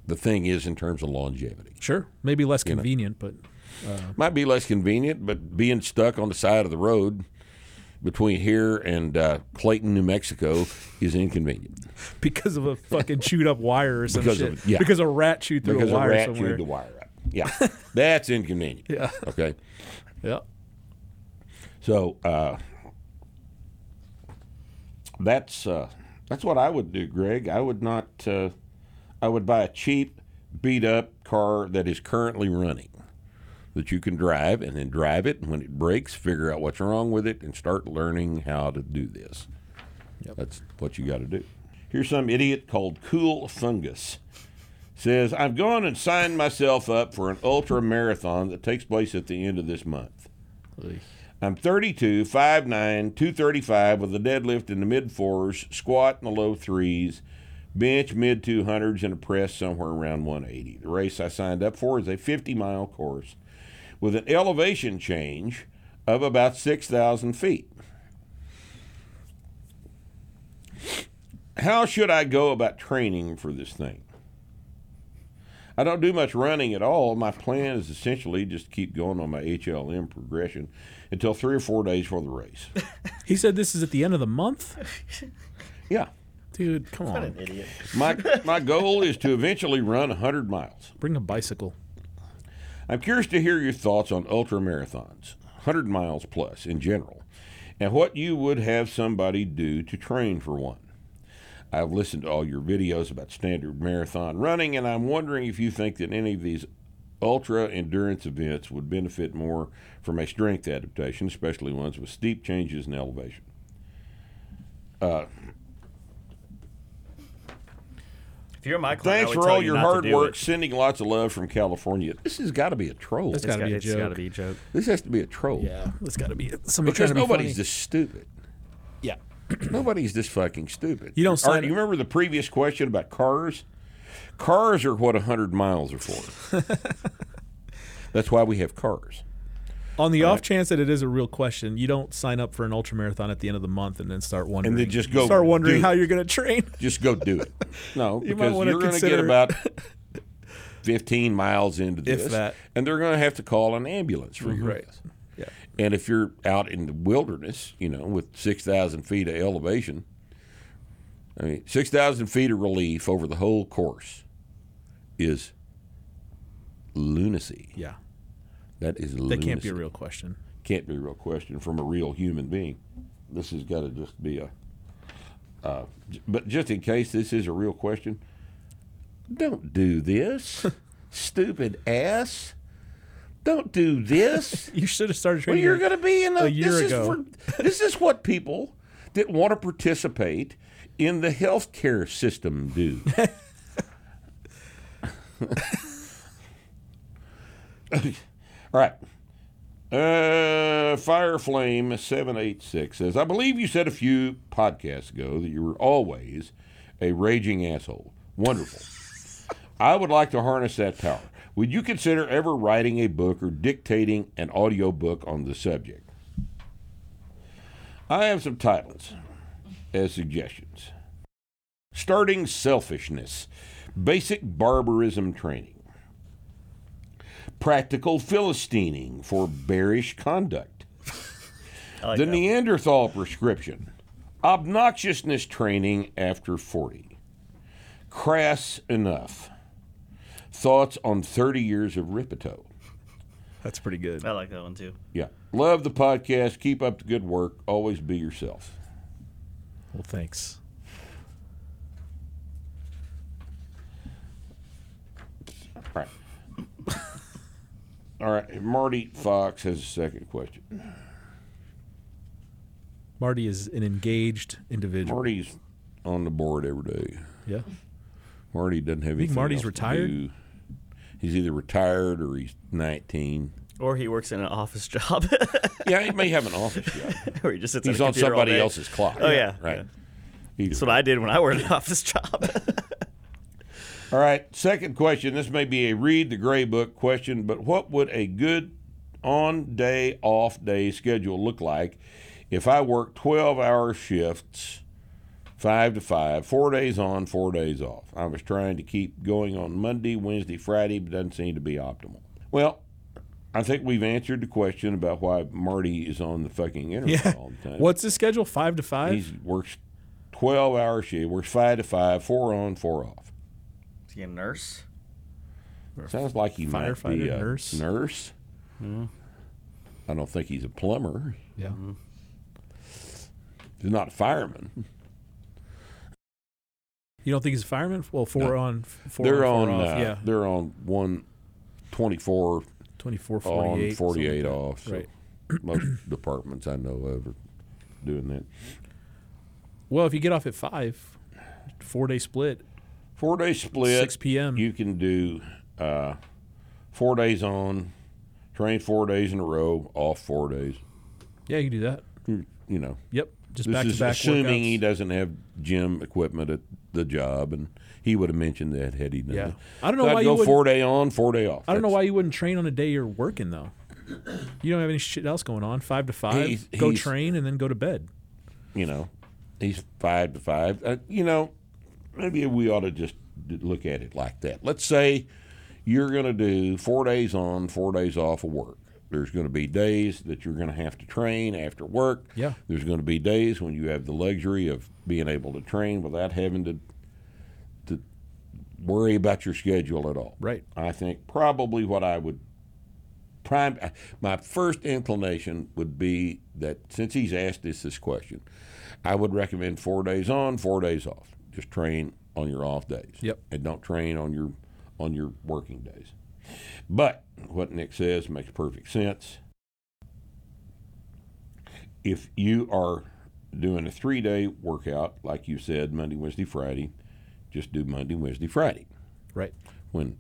the thing is in terms of longevity. Sure, maybe less convenient, but uh, Might be less convenient, but being stuck on the side of the road between here and uh, Clayton, New Mexico, is inconvenient. because of a fucking chewed up wire or some Because shit. of- yeah. Because a rat chewed through because a a wire rat somewhere. chewed the wire up. Yeah, that's inconvenient. Yeah. Okay. Yep. So uh, that's uh, that's what I would do, Greg. I would not. Uh, I would buy a cheap, beat up car that is currently running that you can drive, and then drive it. And when it breaks, figure out what's wrong with it, and start learning how to do this. That's what you got to do. Here's some idiot called Cool Fungus. Says, I've gone and signed myself up for an ultra marathon that takes place at the end of this month. I'm 32, 5'9, 235 with a deadlift in the mid fours, squat in the low threes, bench mid 200s, and a press somewhere around 180. The race I signed up for is a 50 mile course with an elevation change of about 6,000 feet. How should I go about training for this thing? I don't do much running at all. My plan is essentially just to keep going on my HLM progression until three or four days for the race. He said this is at the end of the month. Yeah. Dude, come What on. an idiot. My, my goal is to eventually run 100 miles. Bring a bicycle. I'm curious to hear your thoughts on ultra marathons, 100 miles plus in general, and what you would have somebody do to train for one. I've listened to all your videos about standard marathon running, and I'm wondering if you think that any of these ultra endurance events would benefit more from a strength adaptation, especially ones with steep changes in elevation. Uh, If you're my client, I Thanks would for tell all you your hard work. it. Sending lots of love from California. This has got to be a troll. It's It's gotta be a it's gotta joke. be a joke. This has to be a troll. Yeah, it's got to be somebody Because trying to be nobody's this stupid. Yeah. Nobody's this fucking stupid. You don't All sign- right, you remember the previous question about cars? Cars are what 100 miles are for. That's why we have cars. On the off chance that it is a real question, you don't sign up for an ultra marathon at the end of the month and then start wondering. And then just go start wondering how you're going to train. Just go do it. No, You because you're going to get about 15 miles into If this, that. and they're going to have to call an ambulance for you. Mm-hmm. Right. Yeah. And if you're out in the wilderness, you know, with 6,000 feet of elevation, I mean, 6,000 feet of relief over the whole course is lunacy. Yeah. That is That lunacy. can't be a real question. Can't be a real question from a real human being. This has got to just be a. Uh, but just in case this is a real question, don't do this, stupid ass. Don't do this. You should have started Well, you're going to be in a, a year this ago. Is for, this is what people that want to participate in the healthcare system do. All right. Uh, Fireflame seven eight six says, "I believe you said a few podcasts ago that you were always a raging asshole. Wonderful. I would like to harness that power. Would you consider ever writing a book or dictating an audio book on the subject? I have some titles as suggestions. Starting selfishness, basic barbarism training, practical philistining for bearish conduct, like the that. Neanderthal prescription, obnoxiousness training after 40, crass enough, thoughts on 30 years of Rippetoe. That's pretty good. I like that one too. Yeah. Love the podcast. Keep up the good work. Always be yourself. Well, thanks. All right. Marty Fox has a second question. Marty is an engaged individual. Marty's on the board every day. Yeah. Marty doesn't have anything. Marty's else to retired? do. He's either retired or he's 19. Or he works in an office job, Yeah, he may have an office job. or he just sits. He's at a on computer all somebody day. else's clock. Oh yeah, Right. yeah. Either That's what I did when I worked an office job. All right, second question. This may be a read the gray book question, but what would a good on day, off day schedule look like if I work 12 hour shifts, five to five, four days on, four days off? I was trying to keep going on Monday, Wednesday, Friday, but doesn't seem to be optimal. Well, I think we've answered the question about why Marty is on the fucking internet Yeah. all the time. What's his schedule? Five to five? He works 12 hour shift, works five to five, four on, four off. Is he a nurse? Sounds like he might be a nurse? nurse. I don't think he's a plumber. Yeah. He's not a fireman. You don't think he's a fireman? Well, four on, four they're on, on. four off. uh, yeah. They're on one twenty-four 24, on, 48. forty-eight like off. So Right. most departments I know of are doing that. Well, if you get off at five, four day split, Four day split. 6 p.m. You can do uh, four days on, train four days in a row, off four days. yeah, you can do that. You, you know, Yep. Just this back is to back assuming workouts. he doesn't have gym equipment at the job, and he would have mentioned that had he done Yeah. I don't know So I'd why you go wouldn't- four day on, four day off. I don't know why you wouldn't train on a day you're working though. You don't have any shit else going on. Five to five, He's- go he's- train and then go to bed. you know, he's five to five. Uh, you know, maybe we ought to just look at it like that. Let's say you're going to do four days on, four days off of work. There's going to be days that you're going to have to train after work. Yeah. There's going to be days when you have the luxury of being able to train without having to to worry about your schedule at all. Right. I think probably what I would prime uh, my first inclination would be that since he's asked us this question, I would recommend four days on, four days off. Just train on your off days. Yep. And don't train on your on your working days. But what Nick says makes perfect sense. If you are doing a three day workout, like you said, Monday, Wednesday, Friday, just do Monday, Wednesday, Friday Right. when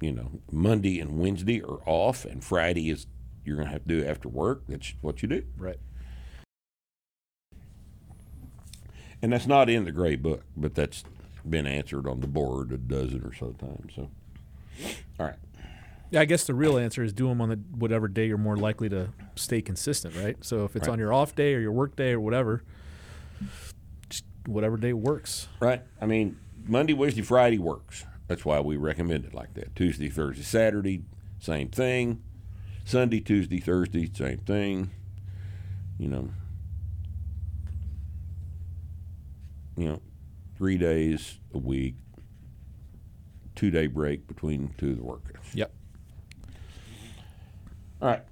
you know Monday and Wednesday are off and Friday is you're going to have to do after work. That's what you do, Right. And that's not in the gray book, but that's been answered on the board a dozen or so times. So, all right, Yeah, I guess the real answer is do them on the whatever day you're more likely to stay consistent, right? So if it's Right. on your off day or your work day or whatever, just whatever day works. right. I mean, Monday, Wednesday, Friday works. That's why we recommend it like that. Tuesday, Thursday, Saturday, same thing. Sunday, Tuesday, Thursday, same thing. You know, you know, three days a week, two day break between two of the workouts. Yep. All right.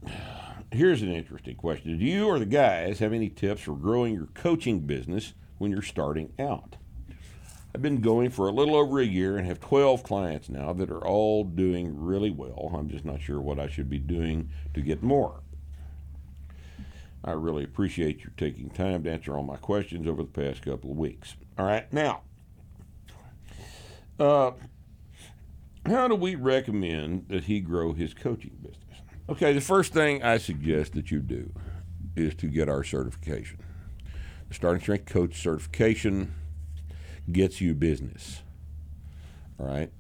Here's an interesting question. Do you or the guys have any tips for growing your coaching business when you're starting out? I've been going for a little over a year and have 12 clients now that are all doing really well. I'm just not sure what I should be doing to get more. I really appreciate you taking time to answer all my questions over the past couple of weeks. All right, now, uh, how do we recommend that he grow his coaching business? Okay, the first thing I suggest that you do is to get our certification. The Starting Strength Coach certification gets you business. All right?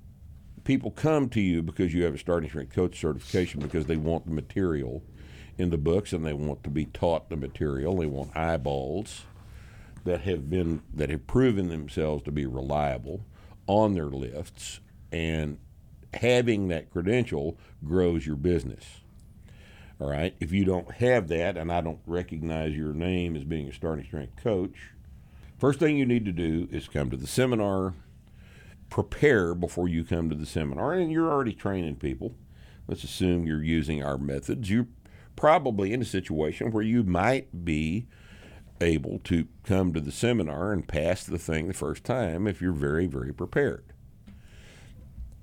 People come to you because you have a Starting Strength Coach certification because they want the material in the books and they want to be taught the material. They want eyeballs that have been that have proven themselves to be reliable on their lifts and having that credential grows your business. All right. If you don't have that, and I don't recognize your name as being a starting strength coach, first thing you need to do is come to the seminar, prepare before you come to the seminar, and you're already training people. Let's assume you're using our methods. You're probably in a situation where you might be able to come to the seminar and pass the thing the first time if you're very, very prepared.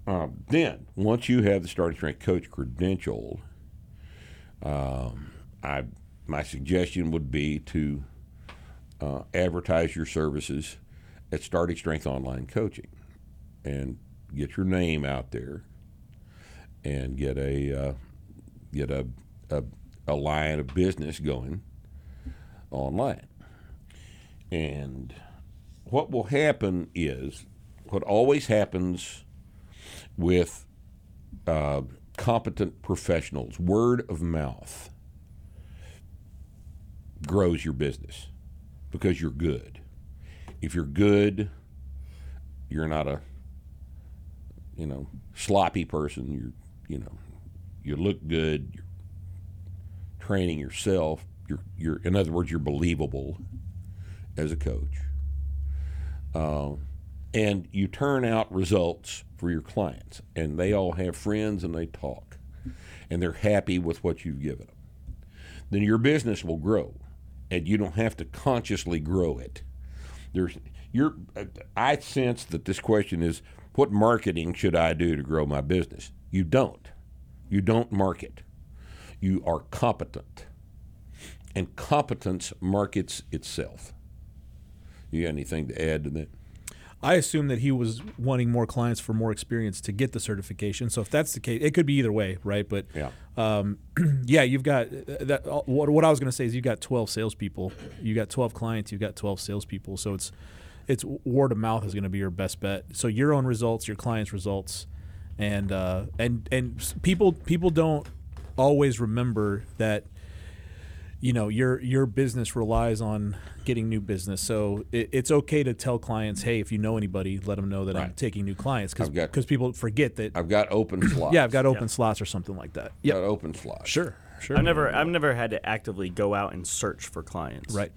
Um, then, once you have the starting strength coach credentialed, um, I my suggestion would be to uh, advertise your services at Starting Strength Online Coaching and get your name out there and get a uh, get a, a a line of business going online. And what will happen is what always happens with uh, competent professionals, word of mouth grows your business because you're good. If you're good, you're not a you know sloppy person. You're you know you look good. Training yourself. You're you're in other words, you're believable as a coach. Uh, and you turn out results for your clients, and they all have friends and they talk, and they're happy with what you've given them. then your business will grow, and you don't have to consciously grow it. There's you're. I sense that this question is, what marketing should I do to grow my business? You don't. You don't market. You are competent, and competence markets itself. You got anything to add to that? I assume that he was wanting more clients for more experience to get the certification. So if that's the case, it could be either way, right? But Yeah. um, yeah, you've got that. uh, What, what I was going to say is you've got 12 salespeople, you've got 12 clients, you've got 12 salespeople. So it's it's word of mouth is going to be your best bet. So your own results, your clients' results, and uh, and and people people don't always remember that you know your your business relies on getting new business so it, it's okay to tell clients hey if you know anybody let them know that i'm taking new clients I've because people forget that I've got open slots. yeah i've got open slots or something like that yeah got open slots. sure sure I've never I've never had to actively go out and search for clients. right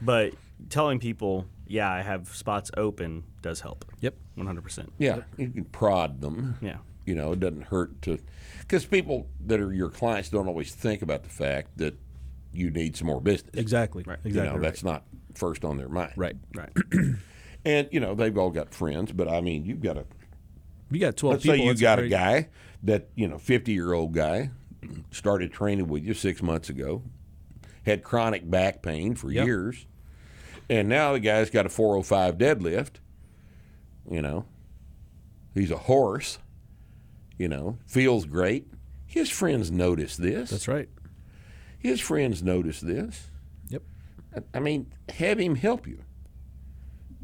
But telling people, yeah, I have spots open does help. yep 100%. Yeah, you can prod them. Yeah. You know, it doesn't hurt to, because people that are your clients don't always think about the fact that you need some more business. exactly Right. Exactly. You exactly know, right. that's not first on their mind. right Right. And you know, they've all got friends, but I mean, you've got a. you got 12 Let's people say you that's got a guy that you know, fifty-year-old guy, started training with you six months ago, had chronic back pain for Yep. years, and now the guy's got a four hundred five deadlift. You know, he's a horse. You know, feels great. His friends notice this. that's right His friends notice this. yep I- mean, have him help you.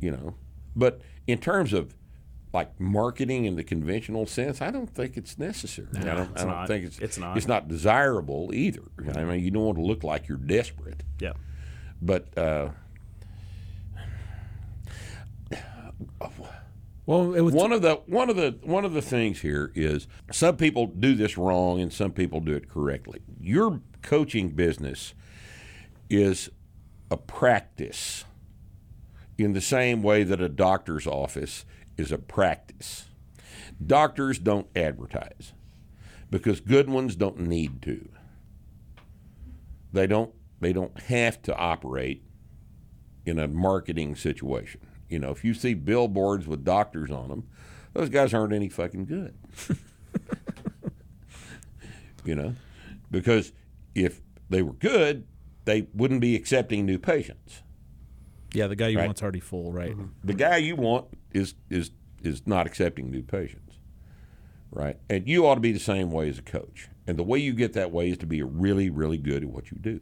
You know, but in terms of like marketing in the conventional sense, I don't think it's necessary. I don't, it's I don't not. think it's It's not. It's not desirable either. I mean, you don't want to look like you're desperate, Yeah. but uh, well was one of the one of the one of the things here is some people do this wrong and some people do it correctly. Your coaching business is a practice in the same way that a doctor's office is a practice. Doctors don't advertise because good ones don't need to. They don't they don't have to operate in a marketing situation. You know, if you see billboards with doctors on them, those guys aren't any fucking good. you know, because if they were good, they wouldn't be accepting new patients. yeah the guy you Right. want's already full right mm-hmm. The guy you want is is is not accepting new patients. Right? And you ought to be the same way as a coach. And the way you get that way is to be really really good at what you do.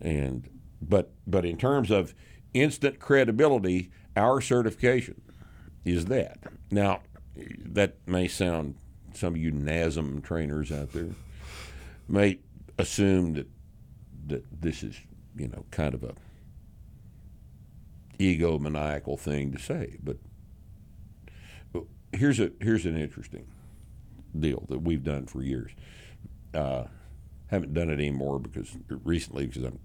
And but but in terms of instant credibility, our certification is that. Now, that may sound some of you NASM trainers out there may assume that that this is, you know, kind of a egomaniacal thing to say, but but here's a here's an interesting deal that we've done for years. Uh, haven't done it anymore because recently because I'm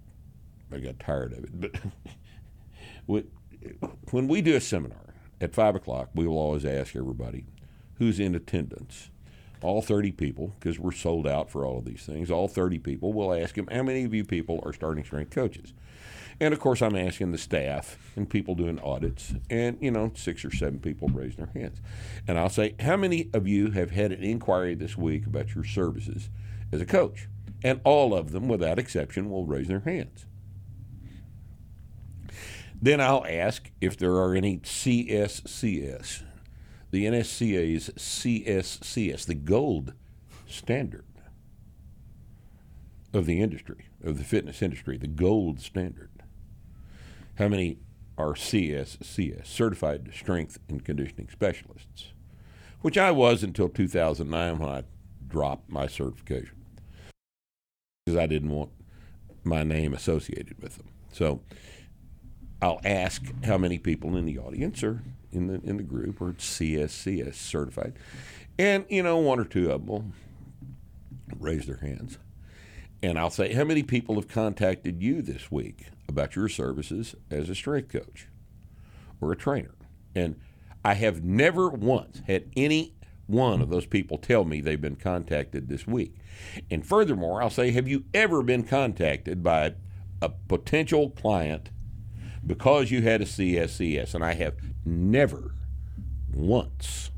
I got tired of it. But when- when we do a seminar at five o'clock, we will always ask everybody who's in attendance. All 30 people, because we're sold out for all of these things, all 30 people, we'll ask them, how many of you people are starting strength coaches? And of course, I'm asking the staff and people doing audits, and you know, six or seven people raise their hands. And I'll say, How many of you have had an inquiry this week about your services as a coach? And all of them, without exception, will raise their hands. Then I'll ask if there are any CSCS, the NSCA's CSCS, the gold standard of the industry, of the fitness industry, the gold standard. How many are CSCS, Certified Strength and Conditioning Specialists? Which I was until 2009 when I dropped my certification because I didn't want my name associated with them. So I'll ask how many people in the audience are in the in the group are CSCS certified, and you know one or two of them will raise their hands, and I'll say how many people have contacted you this week about your services as a strength coach or a trainer, and I have never once had any one of those people tell me they've been contacted this week. And furthermore, I'll say, have you ever been contacted by a potential client because you had a CSCS? And I have never once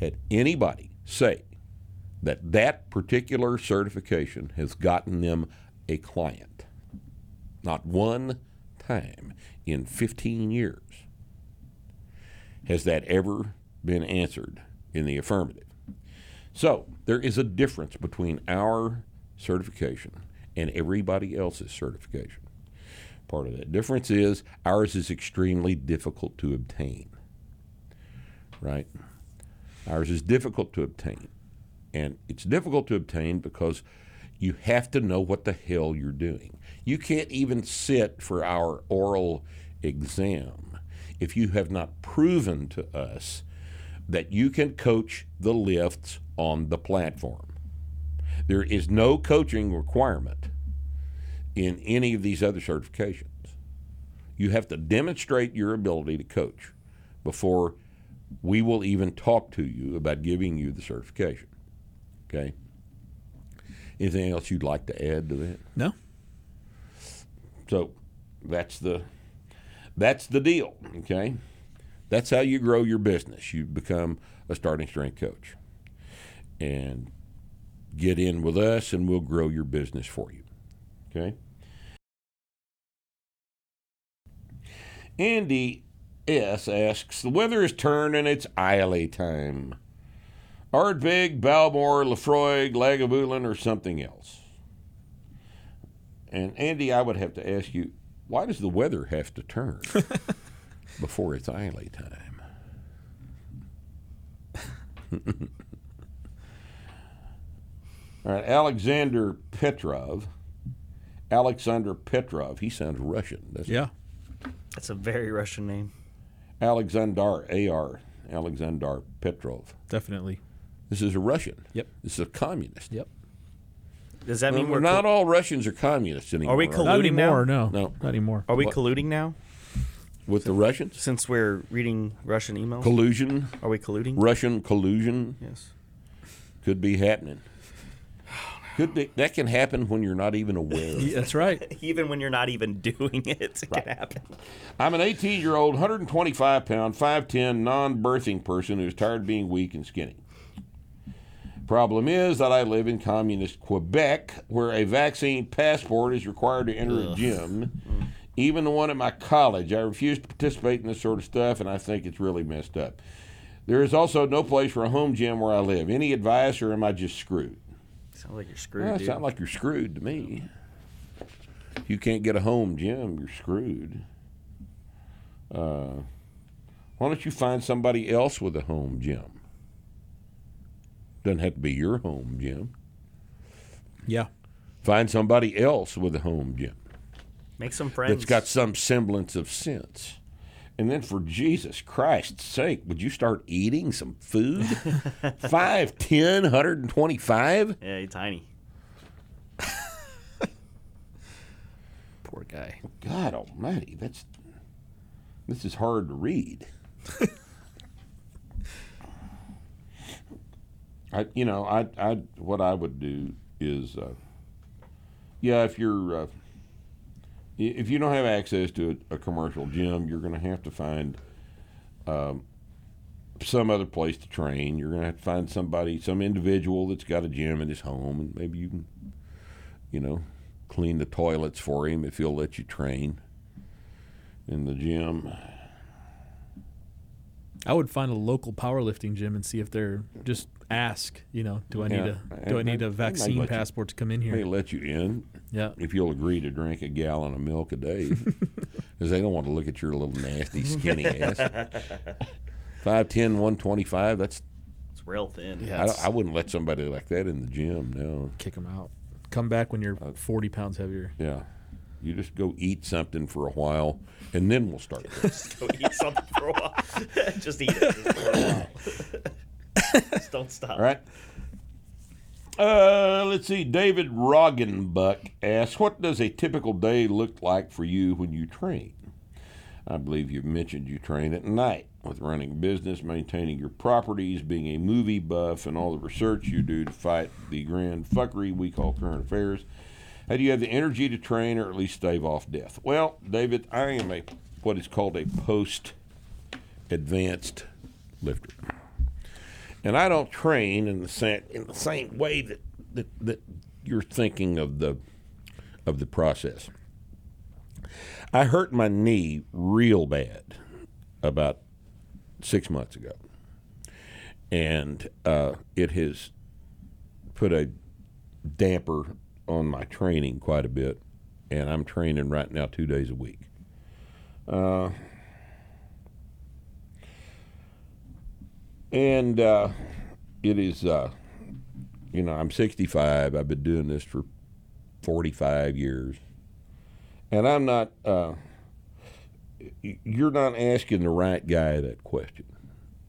had anybody say that that particular certification has gotten them a client. Not one time in 15 years has that ever been answered in the affirmative. So there is a difference between our certification and everybody else's certification. Part of that difference is ours is extremely difficult to obtain. Right? Ours is difficult to obtain. And it's difficult to obtain because you have to know what the hell you're doing. You can't even sit for our oral exam if you have not proven to us that you can coach the lifts on the platform. There is no coaching requirement in any of these other certifications. You have to demonstrate your ability to coach before we will even talk to you about giving you the certification. Okay? Anything else you'd like to add to that? No. So that's the that's the deal. Okay, that's how you grow your business. You become a starting strength coach, and get in with us, and we'll grow your business for you. Okay. Andy S asks, the weather has turned and it's Islay time. Ardbeg, Bowmore, Laphroaig, Lagavulin, or something else. And Andy, I would have to ask you, why does the weather have to turn before it's Islay time? All right, Alexander Petrov. Alexander Petrov. He sounds Russian. doesn't he? Yeah. That's a very Russian name. Alexander A.R. Alexander Petrov. Definitely. This is a Russian. Yep. This is a communist. Yep. Does that Well, mean we're not col- all Russians are communists anymore. Are we they? collu- Not Colluding now? anymore. No. No. Not anymore. are we what- colluding now? with the Russians? Since we're reading Russian emails, Collusion, are we colluding? Russian collusion Yes. could be happening. Could be, that can happen when you're not even aware. of it. Yeah, That's right. Even when you're not even doing it, it can happen. I'm an 18 year old, 125 pound, 5'10 non birthing person who's tired of being weak and skinny. Problem is that I live in communist Quebec, where a vaccine passport is required to enter a gym. Hmm. Even the one at my college, I refuse to participate in this sort of stuff, and I think it's really messed up. There is also no place for a home gym where I live. Any advice, or am I just screwed? Sounds like you're screwed, Well, it sounds like you're screwed to me. If you can't get a home gym, you're screwed. Uh, why don't you find somebody else with a home gym? Doesn't have to be your home gym. Yeah. Find somebody else with a home gym Make some friends. that's got some semblance of sense. And then, for Jesus Christ's sake, would you start eating some food? 5'10, 125? yeah, you're tiny. Poor guy. God Almighty, that's this is hard to read. I, you know, I, I, what I would do is, uh, yeah, if you're, uh, if you don't have access to a, a commercial gym, you're going to have to find um, some other place to train. You're going to have to find somebody, some individual that's got a gym in his home, and maybe you can, you know, clean the toilets for him if he'll let you train in the gym. I would find a local powerlifting gym and see if they're just ask. You know, do I need Yeah. a do I need a vaccine let you- passport to come in here? They let you in Yeah. if you'll agree to drink a gallon of milk a day, because they don't want to look at your little nasty skinny ass. 5'10", 125, That's It's real thin. Yeah. I, I wouldn't let somebody like that in the gym. No, Kick them out. Come back when you're Uh, 40 pounds heavier. yeah, you just go eat something for a while, and then we'll start. this. Go eat something for a while. just eat it just for a while. just don't stop. All right. Uh, let's see. David Roggenbuck asks, "What does a typical day look like for you when you train?" I believe you've mentioned you train at night with running business, maintaining your properties, being a movie buff, and all the research you do to fight the grand fuckery we call current affairs. How do you have the energy to train or at least stave off death? Well, David, I am a what is called a post advanced lifter. And I don't train in the same in the same way that, that, that you're thinking of the of the process. I hurt my knee real bad about six months ago, and uh, it has put a damper on my training quite a bit. And I'm training right now two days a week. Uh, and uh, it is, uh, you know, I'm 65. I've been doing this for 45 years, and I'm not. Uh, you're not asking the right guy that question,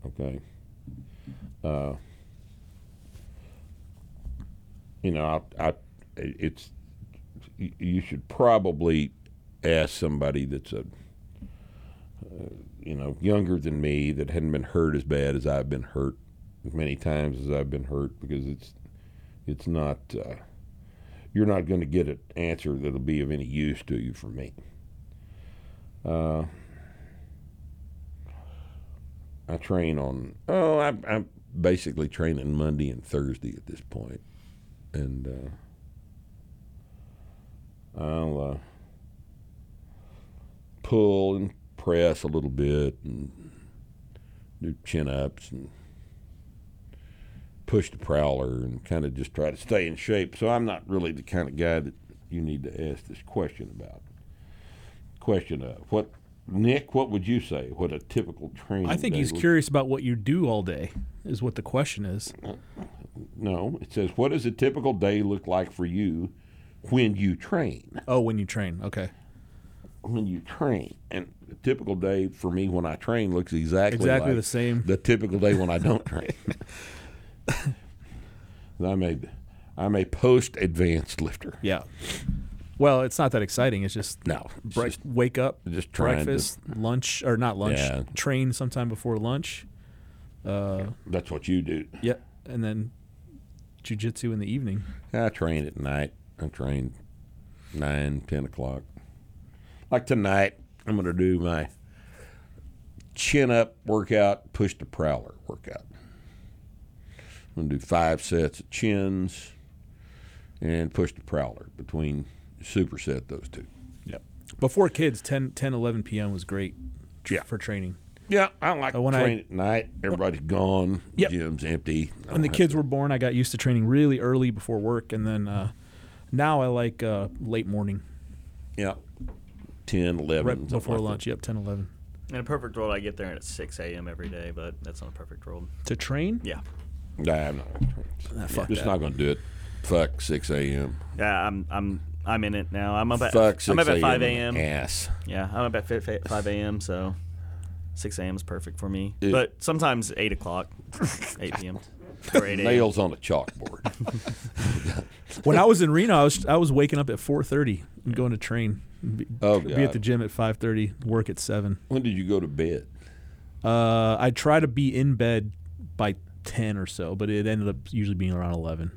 okay? Uh, you know, I, I, it's you should probably ask somebody that's a you know, younger than me that hadn't been hurt as bad as I've been hurt as many times as I've been hurt because it's it's not uh, you're not going to get an answer that'll be of any use to you from me. Uh, I train on oh I, I'm basically training Monday and Thursday at this point, and uh, I'll uh, pull and press a little bit and do chin ups and push the prowler and kind of just try to stay in shape. So I'm not really the kind of guy that you need to ask this question about. Question of what Nick, what would you say? What a typical training I think he's would- curious about what you do all day, is what the question is. No, it says what does a typical day look like for you when you train? Oh, when you train. Okay. When you train, and typical day for me when I train looks exactly Exactly like the same. The typical day when I don't train. I'm a I'm a post advanced lifter. Yeah. Well, it's not that exciting. It's just No, it's break, just- wake up, just trying to- breakfast, lunch, or not lunch, Yeah. train sometime before lunch. Uh, That's what you do. yep, and then jujitsu in the evening. I train at night. I train nine, ten o'clock. Like tonight, I'm going to do my chin up workout, push the prowler workout. I'm going to do five sets of chins and push the prowler between superset those two. Yep. Before kids, 10, 10 11 p.m. was great tr- Yeah. for training. Yeah, I don't like Uh, when I- training at night. Everybody's gone. Yep. Gym's empty. When the kids to- were born, I got used to training really early before work, and then uh, now I like uh, late morning, yeah, 10, 11. right before like that. lunch. Yep, 10, 11. In a perfect world, I get there at 6 a.m. every day, but that's not a perfect world. To train? Yeah. Nah, I'm not. gonna train. Ah, fuck Just that. not going to do it. Fuck 6 a.m. Yeah, I'm I'm I'm in it now. I'm up at Fuck 6 I'm up at 5 a.m. a.m. Ass. Yeah, I'm up at fi- fi- 5 a.m. So 6 a.m. is perfect for me. It- but sometimes 8 o'clock, 8 p.m. or 8 a.m. Nails on a chalkboard. when I was in Reno, I was I was waking up at 4:30 and going to train. Be, Oh, be at the gym at 5:30, work at seven. when did you go to bed? Uh, I try to be in bed by 10 or so, but it ended up usually being around 11.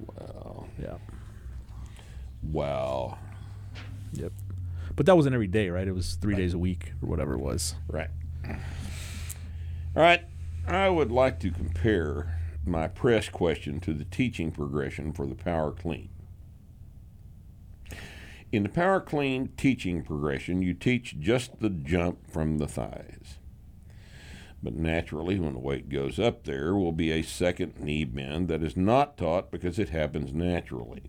Wow. Yeah. Wow. Yep. But that wasn't every day, right? It was three days a week or whatever it was. Right. All right. I would like to compare my press question to the teaching progression for the Power Clean. In the Power Clean teaching progression, you teach just the jump from the thighs. But naturally, when the weight goes up, there will be a second knee bend that is not taught because it happens naturally.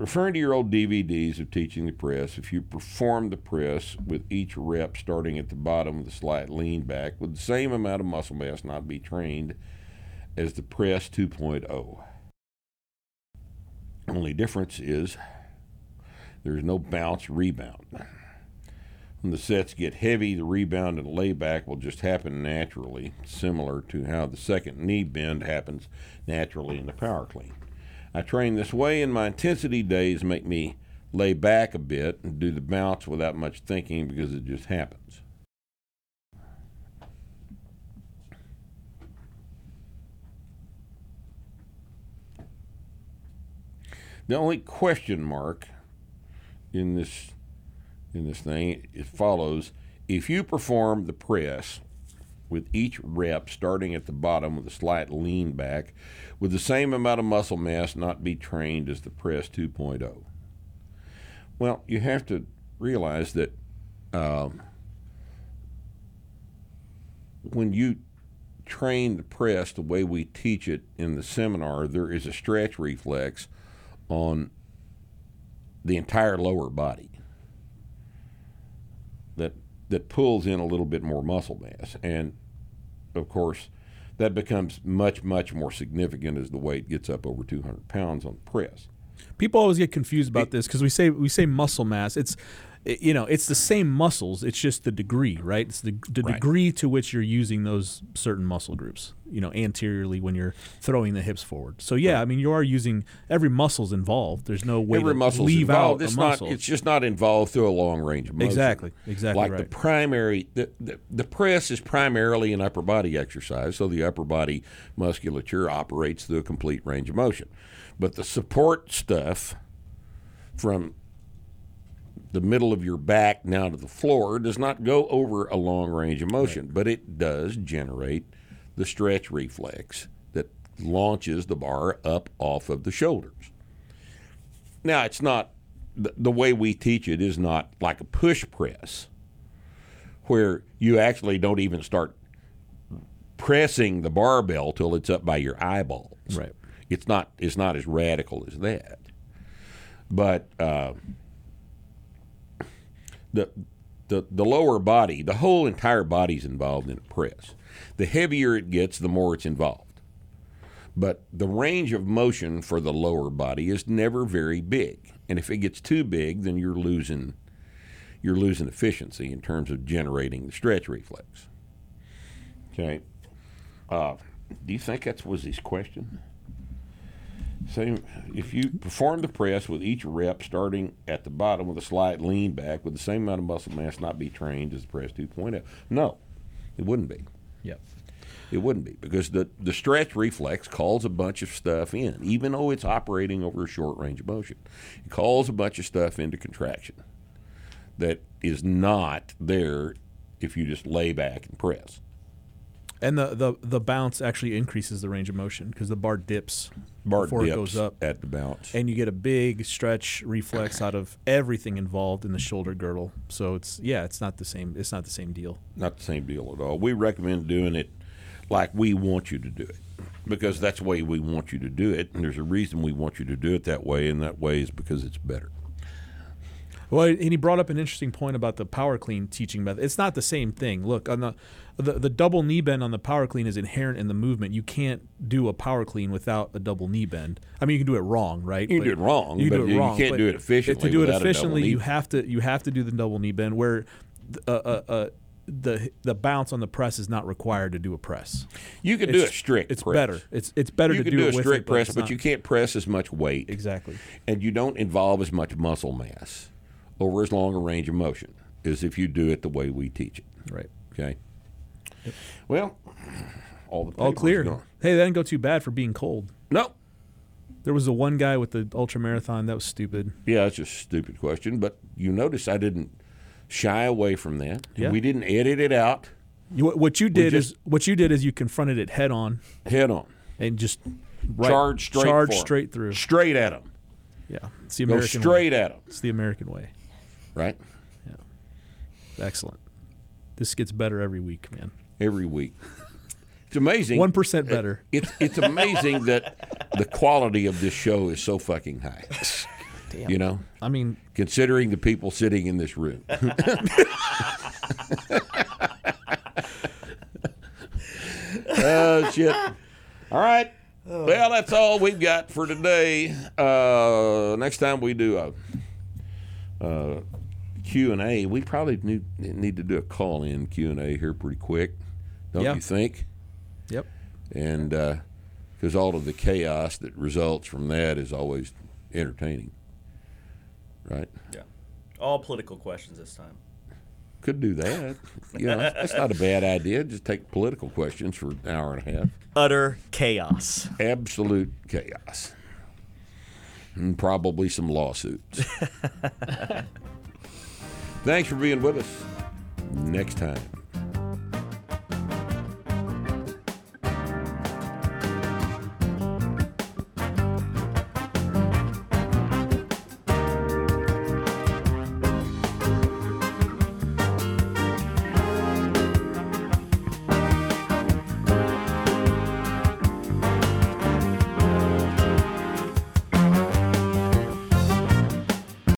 Referring to your old DVDs of teaching the press, if you perform the press with each rep starting at the bottom with a slight lean back, would the same amount of muscle mass not be trained as the press 2.0? Only difference is there's no bounce rebound. When the sets get heavy, the rebound and layback will just happen naturally, similar to how the second knee bend happens naturally in the power clean. I train this way, and my intensity days make me lay back a bit and do the bounce without much thinking because it just happens. The only question mark in this in this thing it follows if you perform the press with each rep starting at the bottom with a slight lean back with the same amount of muscle mass not be trained as the press 2.0 well you have to realize that um, when you train the press the way we teach it in the seminar there is a stretch reflex on the entire lower body that that pulls in a little bit more muscle mass. And of course that becomes much much more significant as the weight gets up over 200 pounds on the press People always get confused about this because we say we say muscle mass. It's it- you know it's the same muscles. It's just the degree, right? It's the the Right. degree to which you're using those certain muscle groups. You know, anteriorly when you're throwing the hips forward. So yeah, I mean you are using every muscle's involved. There's no way every to muscle's leave involved out it's a not muscle. it's just not involved through a long range of motion Exactly, exactly like the primary the, the, the press is primarily an upper body exercise so the upper body musculature operates through a complete range of motion but the support stuff from the middle of your back now to the floor does not go over a long range of motion, but it does generate the stretch reflex that launches the bar up off of the shoulders. Now, it's not the, the way we teach it is not like a push press where you actually don't even start pressing the barbell till it's up by your eyeballs. Right. It's not it's not as radical as that. But uh, the, the the lower body, the whole entire body's involved in a press. The heavier it gets, the more it's involved. But the range of motion for the lower body is never very big. And if it gets too big, then you're losing you're losing efficiency in terms of generating the stretch reflex. Okay. Uh, do you think that was his question? Same. If you perform the press with each rep starting at the bottom with a slight lean back with the same amount of muscle mass not be trained as the press 2.0, no, it wouldn't be. Yep. It wouldn't be because the, the stretch reflex calls a bunch of stuff in, even though it's operating over a short range of motion. It calls a bunch of stuff into contraction that is not there if you just lay back and press. And the, the the bounce actually increases the range of motion because the bar dips Before it goes up. at the bounce. and you get a big stretch reflex out of everything involved in the shoulder girdle. So it's yeah, it's not the same. It's not the same deal. not the same deal at all. We recommend doing it like we want you to do it because that's the way we want you to do it. And there's a reason we want you to do it that way, and that way is because it's better. Well, and he brought up an interesting point about the power clean teaching method. It's not the same thing. Look, on the the, the double knee bend on the power clean is inherent in the movement. You can't do a power clean without a double knee bend. I mean, you can do it wrong, right? You can do it wrong, You can but do it you can't but do it efficiently To do it without a double efficiently, you have to you have to do the double knee bend where uh, uh, uh, the the bounce on the press is not required to do a press. You can do a It's- strict It's press. better. It's it's better You to can do, do, a strict it, press, it's but you can't press as much weight, exactly. and you don't involve as much muscle mass over as long a range of motion as if you do it the way we teach it. Right. Okay. Well, all the All clear. gone. Hey, that didn't go too bad for being cold. No, There was the one guy with the ultra marathon that was stupid. Yeah, it's a stupid question, but you notice I didn't shy away from that. Yeah. We didn't edit it out You, what- what you did just- is what you did is you confronted it head on head on. and just right, Charge straight charge straight through. Straight at him. Yeah, it's the American Go straight way. at him. It's the American way. Right? Yeah. Excellent. This gets better every week, man. Every week. It's amazing. One percent better. It's it's amazing that the quality of this show is so fucking high. Damn. You know, I mean, considering the people sitting in this room. oh shit! All right. Well, that's all we've got for today. Uh, next time we do a, uh Q and A, we probably need, need to do a call in Q and A here pretty quick, don't Yeah. you think? yep. And uh, because all of the chaos that results from that is always entertaining. right? Yeah. All political questions this time. Could do that. You know, that's not a bad idea. Just take political questions for an hour and a half. Utter chaos. Absolute chaos. And probably some lawsuits. Thanks for being with us. Next time.